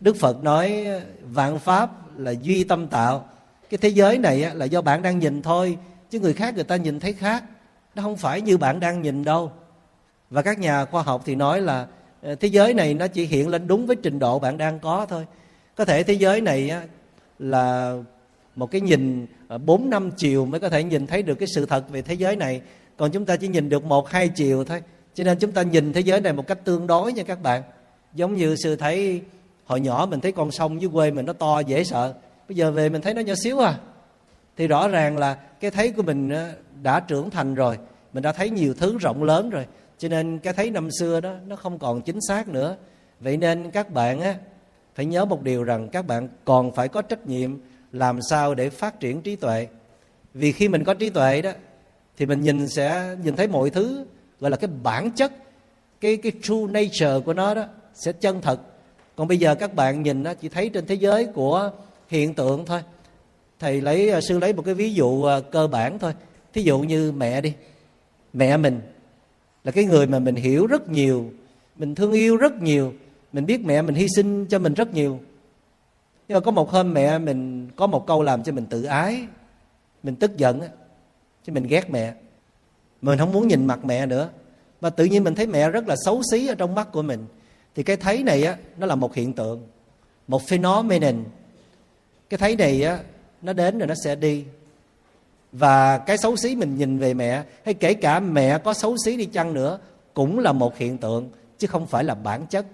đức phật nói vạn pháp là duy tâm tạo. Cái thế giới này là do bạn đang nhìn thôi, chứ người khác người ta nhìn thấy khác. Nó không phải như bạn đang nhìn đâu. Và các nhà khoa học thì nói là Ờ, thế giới này nó chỉ hiện lên đúng với trình độ bạn đang có thôi. Có thể thế giới này là một cái nhìn ờ, bốn năm chiều mới có thể nhìn thấy được cái sự thật về thế giới này. Còn chúng ta chỉ nhìn được một, hai chiều thôi. Cho nên chúng ta nhìn thế giới này một cách tương đối nha các bạn. Giống như sư thấy hồi nhỏ mình thấy con sông dưới quê mình nó to, dễ sợ. Bây giờ về mình thấy nó nhỏ xíu à. Thì rõ ràng là cái thấy của mình đã trưởng thành rồi. Mình đã thấy nhiều thứ rộng lớn rồi cho nên cái thấy năm xưa đó, nó không còn chính xác nữa. Vậy nên các bạn á, phải nhớ một điều rằng các bạn còn phải có trách nhiệm làm sao để phát triển trí tuệ. Vì khi mình có trí tuệ đó, thì mình nhìn sẽ nhìn thấy mọi thứ, gọi là cái bản chất, cái cái true nature của nó đó sẽ chân thật. Còn bây giờ các bạn nhìn nó chỉ thấy trên thế giới của hiện tượng thôi. Thầy lấy, sư lấy một cái ví dụ ờ, cơ bản thôi. Thí dụ như mẹ đi, mẹ mình là cái người mà mình hiểu rất nhiều, mình thương yêu rất nhiều, mình biết mẹ mình hy sinh cho mình rất nhiều. Nhưng mà có một hôm mẹ mình có một câu làm cho mình tự ái, mình tức giận chứ mình ghét mẹ. Mình không muốn nhìn mặt mẹ nữa. Mà tự nhiên mình thấy mẹ rất là xấu xí ở trong mắt của mình. Thì cái thấy này á, nó là một hiện tượng, một phenomenon. Cái thấy này á, nó đến rồi nó sẽ đi và cái xấu xí mình nhìn về mẹ hay kể cả mẹ có xấu xí đi chăng nữa cũng là một hiện tượng chứ không phải là bản chất.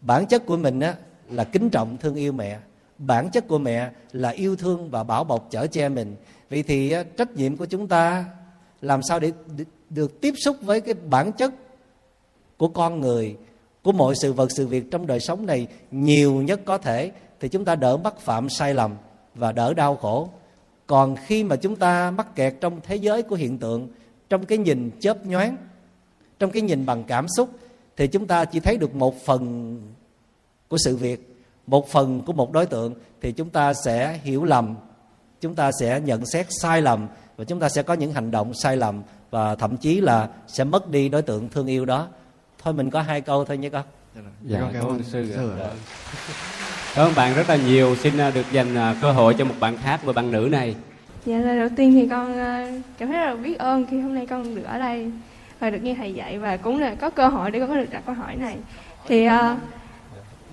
Bản chất của mình á là kính trọng thương yêu mẹ. Bản chất của mẹ là yêu thương và bảo bọc chở che mình. Vậy thì á, trách nhiệm của chúng ta làm sao để được tiếp xúc với cái bản chất của con người của mọi sự vật sự việc trong đời sống này nhiều nhất có thể thì chúng ta đỡ mắc phạm sai lầm và đỡ đau khổ còn khi mà chúng ta mắc kẹt trong thế giới của hiện tượng trong cái nhìn chớp nhoáng trong cái nhìn bằng cảm xúc thì chúng ta chỉ thấy được một phần của sự việc một phần của một đối tượng thì chúng ta sẽ hiểu lầm chúng ta sẽ nhận xét sai lầm và chúng ta sẽ có những hành động sai lầm và thậm chí là sẽ mất đi đối tượng thương yêu đó. Thôi mình có hai câu thôi nhé con dạ, dạ cảm ơn sư, sư dạ. cảm ơn bạn rất là nhiều. Xin à, được dành à, cơ hội cho một bạn khác và bạn nữ này. Dạ lời đầu tiên thì con à, cảm thấy rất là biết ơn khi hôm nay con được ở đây và được nghe thầy dạy và cũng là có cơ hội để con có được đặt câu hỏi này. Thì uh,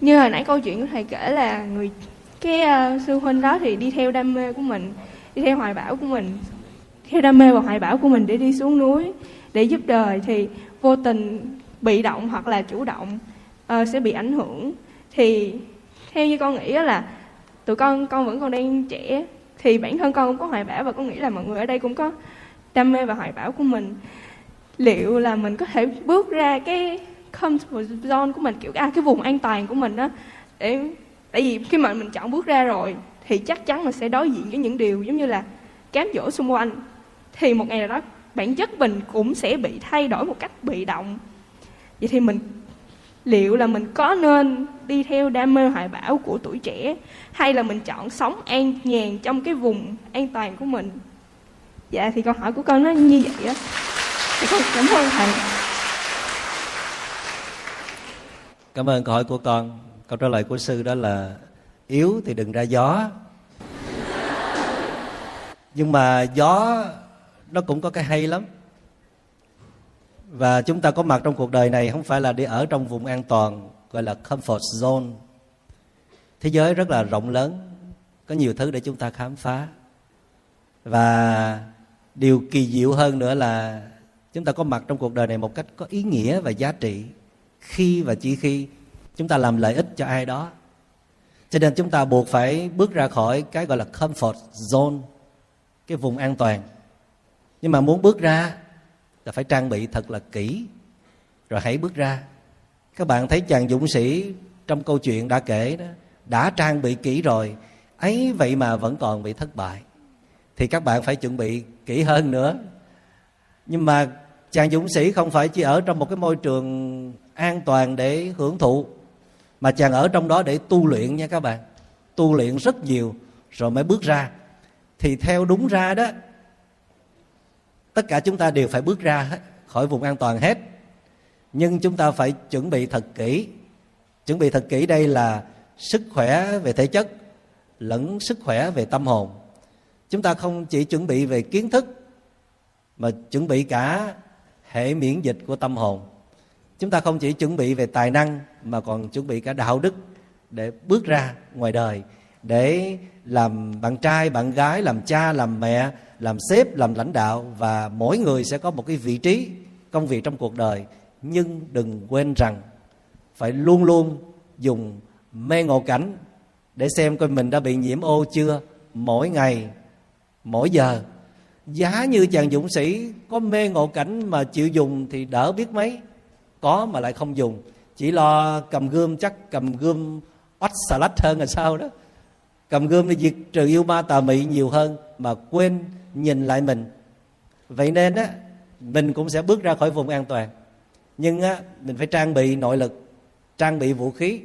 như hồi nãy câu chuyện của thầy kể là người cái uh, sư huynh đó thì đi theo đam mê của mình đi theo hoài bão của mình theo đam mê và hoài bão của mình để đi xuống núi để giúp đời thì vô tình bị động hoặc là chủ động uh, sẽ bị ảnh hưởng. Thì theo như con nghĩ là tụi con con vẫn còn đang trẻ, thì bản thân con cũng có hoài bão và con nghĩ là mọi người ở đây cũng có đam mê và hoài bão của mình. Liệu là mình có thể bước ra cái comfort zone của mình, kiểu à cái vùng an toàn của mình đó để, tại vì khi mà mình chọn bước ra rồi, thì chắc chắn mình sẽ đối diện với những điều giống như là cám dỗ xung quanh. Thì một ngày nào đó, bản chất mình cũng sẽ bị thay đổi một cách bị động. Vậy thì mình liệu là mình có nên đi theo đam mê hoài bão của tuổi trẻ, hay là mình chọn sống an nhàn trong cái vùng an toàn của mình? Dạ thì câu hỏi của con nó như vậy á. Thì con cảm ơn thầy. Cảm ơn câu hỏi của con. Câu trả lời của sư đó là, yếu thì đừng ra gió. Nhưng mà gió nó cũng có cái hay lắm và chúng ta có mặt trong cuộc đời này không phải là đi ở trong vùng an toàn, gọi là comfort zone. Thế giới rất là rộng lớn, có nhiều thứ để chúng ta khám phá. Và điều kỳ diệu hơn nữa là chúng ta có mặt trong cuộc đời này một cách có ý nghĩa và giá trị. Khi và chỉ khi chúng ta làm lợi ích cho ai đó. Cho nên chúng ta buộc phải bước ra khỏi cái gọi là comfort zone, cái vùng an toàn. Nhưng mà muốn bước ra là phải trang bị thật là kỹ. Rồi hãy bước ra. Các bạn thấy chàng dũng sĩ trong câu chuyện đã kể đó, đã trang bị kỹ rồi, ấy vậy mà vẫn còn bị thất bại. Thì các bạn phải chuẩn bị kỹ hơn nữa. Nhưng mà chàng dũng sĩ không phải chỉ ở trong một cái môi trường an toàn để hưởng thụ, mà chàng ở trong đó để tu luyện nha các bạn. Tu luyện rất nhiều, rồi mới bước ra. Thì theo đúng ra đó tất cả chúng ta đều phải bước ra khỏi vùng an toàn hết. Nhưng chúng ta phải chuẩn bị thật kỹ. Chuẩn bị thật kỹ đây là sức khỏe về thể chất lẫn sức khỏe về tâm hồn. Chúng ta không chỉ chuẩn bị về kiến thức, mà chuẩn bị cả hệ miễn dịch của tâm hồn. Chúng ta không chỉ chuẩn bị về tài năng, mà còn chuẩn bị cả đạo đức để bước ra ngoài đời để làm bạn trai, bạn gái, làm cha, làm mẹ, làm sếp, làm lãnh đạo và mỗi người sẽ có một cái vị trí, công việc trong cuộc đời. Nhưng đừng quên rằng phải luôn luôn dùng mê ngộ cảnh để xem coi mình đã bị nhiễm ô chưa mỗi ngày, mỗi giờ. Giá như chàng dũng sĩ có mê ngộ cảnh mà chịu dùng thì đỡ biết mấy, có mà lại không dùng. Chỉ lo cầm gươm chắc cầm gươm oách xà lách hơn là sao đó cầm gươm để diệt trừ yêu ma tà mị nhiều hơn mà quên nhìn lại mình. Vậy nên á, mình cũng sẽ bước ra khỏi vùng an toàn. Nhưng á, mình phải trang bị nội lực, trang bị vũ khí,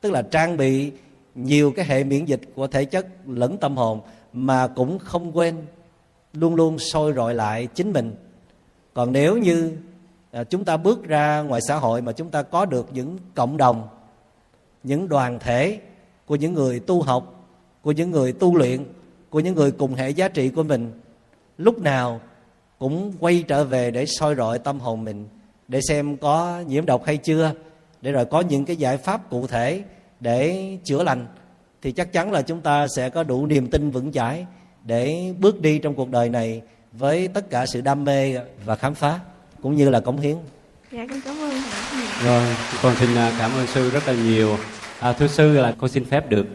tức là trang bị nhiều cái hệ miễn dịch của thể chất lẫn tâm hồn mà cũng không quên, luôn luôn sôi rọi lại chính mình. Còn nếu như à, chúng ta bước ra ngoài xã hội mà chúng ta có được những cộng đồng, những đoàn thể của những người tu học của những người tu luyện của những người cùng hệ giá trị của mình lúc nào cũng quay trở về để soi rọi tâm hồn mình để xem có nhiễm độc hay chưa để rồi có những cái giải pháp cụ thể để chữa lành thì chắc chắn là chúng ta sẽ có đủ niềm tin vững chãi để bước đi trong cuộc đời này với tất cả sự đam mê và khám phá cũng như là cống hiến. Dạ con cảm ơn. Rồi, con xin à, cảm ơn sư rất là nhiều. À, thưa sư là con xin phép được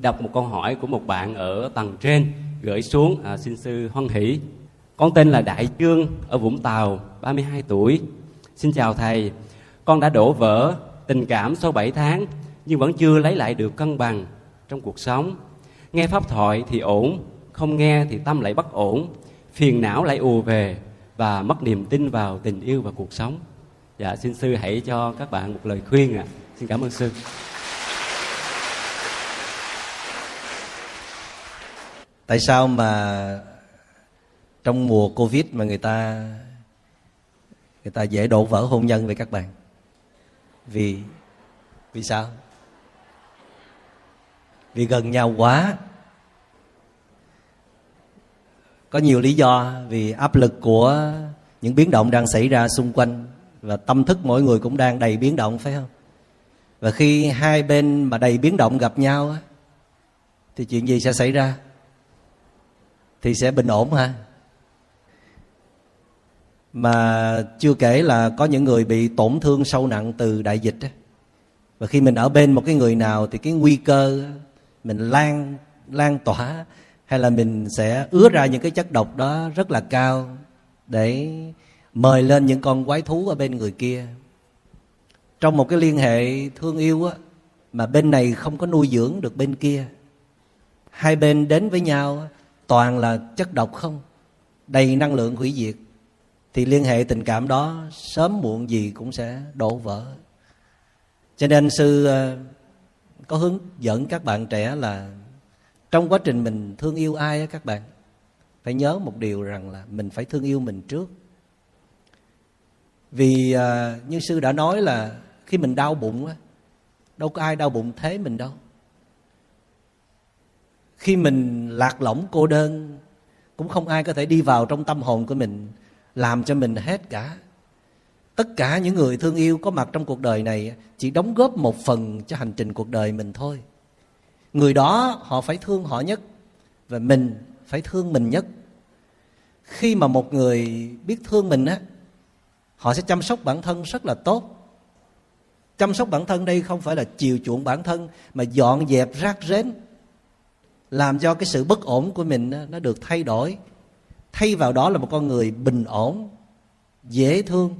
đọc một câu hỏi của một bạn ở tầng trên gửi xuống à, xin sư hoan hỷ. Con tên là Đại Dương ở Vũng Tàu 32 tuổi. Xin chào thầy. Con đã đổ vỡ tình cảm sau 7 tháng nhưng vẫn chưa lấy lại được cân bằng trong cuộc sống. Nghe pháp thoại thì ổn không nghe thì tâm lại bất ổn. Phiền não lại ùa về và mất niềm tin vào tình yêu và cuộc sống. Dạ xin sư hãy cho các bạn một lời khuyên ạ. À. xin cảm ơn sư. Tại sao mà trong mùa covid mà người ta người ta dễ đổ vỡ hôn nhân với các bạn? Vì vì sao? Vì gần nhau quá. Có nhiều lý do, vì áp lực của những biến động đang xảy ra xung quanh và tâm thức mỗi người cũng đang đầy biến động, phải không? Và khi hai bên mà đầy biến động gặp nhau thì chuyện gì sẽ xảy ra? Thì sẽ bình ổn ha. Mà chưa kể là có những người bị tổn thương sâu nặng từ đại dịch và khi mình ở bên một cái người nào thì cái nguy cơ mình lan lan tỏa, hay là mình sẽ ứa ra những cái chất độc đó rất là cao để mời lên những con quái thú ở bên người kia. Trong một cái liên hệ thương yêu á, mà bên này không có nuôi dưỡng được bên kia, hai bên đến với nhau toàn là chất độc không? Đầy năng lượng hủy diệt thì liên hệ tình cảm đó sớm muộn gì cũng sẽ đổ vỡ. Cho nên sư ờ, có hướng dẫn các bạn trẻ là trong quá trình mình thương yêu ai các bạn phải nhớ một điều rằng là mình phải thương yêu mình trước. Vì ờ, như sư đã nói là khi mình đau bụng á, đâu có ai đau bụng thế mình đâu khi mình lạc lõng cô đơn, cũng không ai có thể đi vào trong tâm hồn của mình, làm cho mình hết cả. Tất cả những người thương yêu có mặt trong cuộc đời này chỉ đóng góp một phần cho hành trình cuộc đời mình thôi. Người đó họ phải thương họ nhất và mình phải thương mình nhất. Khi mà một người biết thương mình á, họ sẽ chăm sóc bản thân rất là tốt. Chăm sóc bản thân đây không phải là chiều chuộng bản thân, mà dọn dẹp, rác rến làm cho cái sự bất ổn của mình nó được thay đổi. Thay vào đó là một con người bình ổn, dễ thương,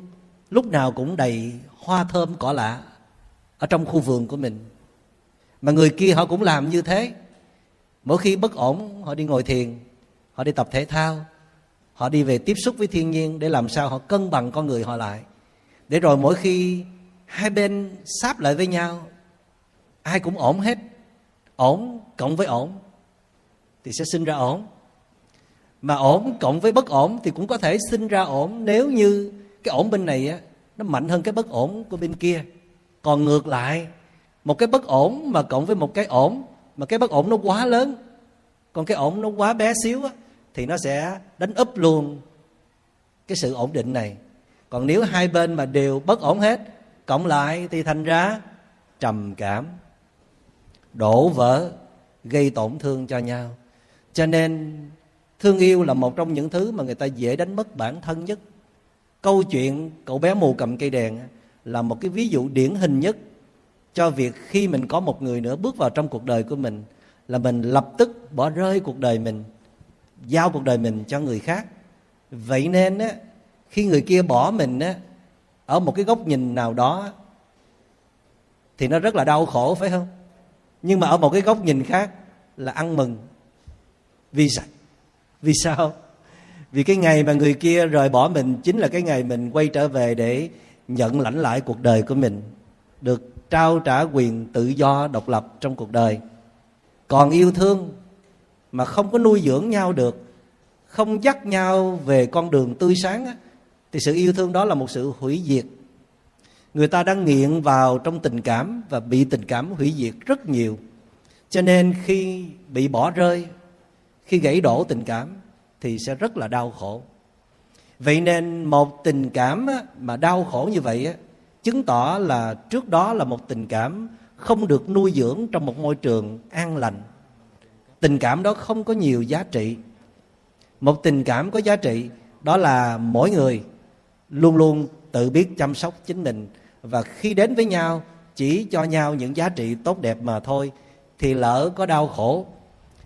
lúc nào cũng đầy hoa thơm cỏ lạ ở trong khu vườn của mình. Mà người kia họ cũng làm như thế. Mỗi khi bất ổn, họ đi ngồi thiền, họ đi tập thể thao, họ đi về tiếp xúc với thiên nhiên để làm sao họ cân bằng con người họ lại. Để rồi mỗi khi hai bên sáp lại với nhau, ai cũng ổn hết, ổn cộng với ổn thì sẽ sinh ra ổn. Mà ổn cộng với bất ổn thì cũng có thể sinh ra ổn nếu như cái ổn bên này á, nó mạnh hơn cái bất ổn của bên kia. Còn ngược lại, một cái bất ổn mà cộng với một cái ổn mà cái bất ổn nó quá lớn, còn cái ổn nó quá bé xíu á, thì nó sẽ đánh úp luôn cái sự ổn định này. Còn nếu hai bên mà đều bất ổn hết, cộng lại thì thành ra trầm cảm, đổ vỡ, gây tổn thương cho nhau cho nên, thương yêu là một trong những thứ mà người ta dễ đánh mất bản thân nhất. Câu chuyện cậu bé mù cầm cây đèn là một cái ví dụ điển hình nhất cho việc khi mình có một người nữa bước vào trong cuộc đời của mình, là mình lập tức bỏ rơi cuộc đời mình, giao cuộc đời mình cho người khác. Vậy nên á, khi người kia bỏ mình á, ở một cái góc nhìn nào đó thì nó rất là đau khổ, phải không? Nhưng mà ở một cái góc nhìn khác là ăn mừng vì sao vì sao? Vì cái ngày mà người kia rời bỏ mình chính là cái ngày mình quay trở về để nhận lãnh lại cuộc đời của mình được trao trả quyền tự do độc lập trong cuộc đời. Còn yêu thương mà không có nuôi dưỡng nhau được không dắt nhau về con đường tươi sáng á, thì sự yêu thương đó là một sự hủy diệt. Người ta đang nghiện vào trong tình cảm và bị tình cảm hủy diệt rất nhiều. Cho nên khi bị bỏ rơi khi gãy đổ tình cảm thì sẽ rất là đau khổ. Vậy nên một tình cảm mà đau khổ như vậy chứng tỏ là trước đó là một tình cảm không được nuôi dưỡng trong một môi trường an lành. Tình cảm đó không có nhiều giá trị. Một tình cảm có giá trị, đó là mỗi người luôn luôn tự biết chăm sóc chính mình. Và khi đến với nhau, chỉ cho nhau những giá trị tốt đẹp mà thôi, thì lỡ có đau khổ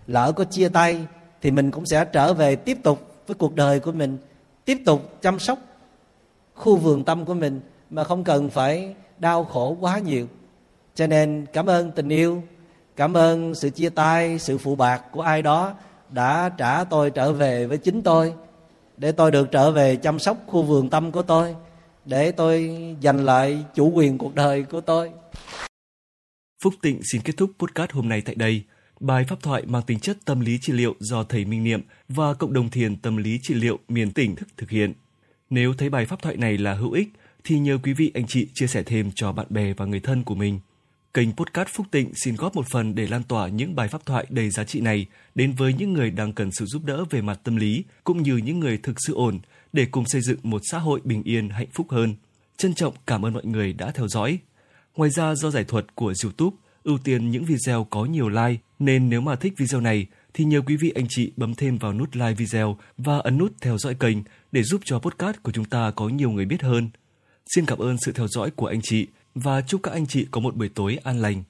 lỡ có chia tay, thì mình cũng sẽ trở về tiếp tục với cuộc đời của mình, tiếp tục chăm sóc khu vườn tâm của mình mà không cần phải đau khổ quá nhiều cho nên cảm ơn tình yêu, cảm ơn sự chia tay, sự phụ bạc của ai đó đã trả tôi trở về với chính tôi, để tôi được trở về chăm sóc khu vườn tâm của tôi, để tôi giành lại chủ quyền cuộc đời của tôi Phúc Tịnh xin kết thúc podcast hôm nay tại đây. Bài pháp thoại mang tính chất tâm lý trị liệu do thầy Minh Niệm và cộng đồng thiền tâm lý trị liệu miền tỉnh thức thực hiện. Nếu thấy bài pháp thoại này là hữu ích, thì nhờ quý vị, anh chị chia sẻ thêm cho bạn bè và người thân của mình. Kênh Podcast Phúc Tịnh xin góp một phần để lan tỏa những bài pháp thoại đầy giá trị này đến với những người đang cần sự giúp đỡ về mặt tâm lý, cũng như những người thực sự ổn, để cùng xây dựng một xã hội bình yên, hạnh phúc hơn. Trân trọng cảm ơn mọi người đã theo dõi. Ngoài ra, do giải thuật của YouTube, ưu tiên những video có nhiều like nên nếu mà thích video này, thì nhờ quý vị anh chị bấm thêm vào nút like video và ấn nút theo dõi kênh để giúp cho podcast của chúng ta có nhiều người biết hơn. Xin cảm ơn sự theo dõi của anh chị và chúc các anh chị có một buổi tối an lành.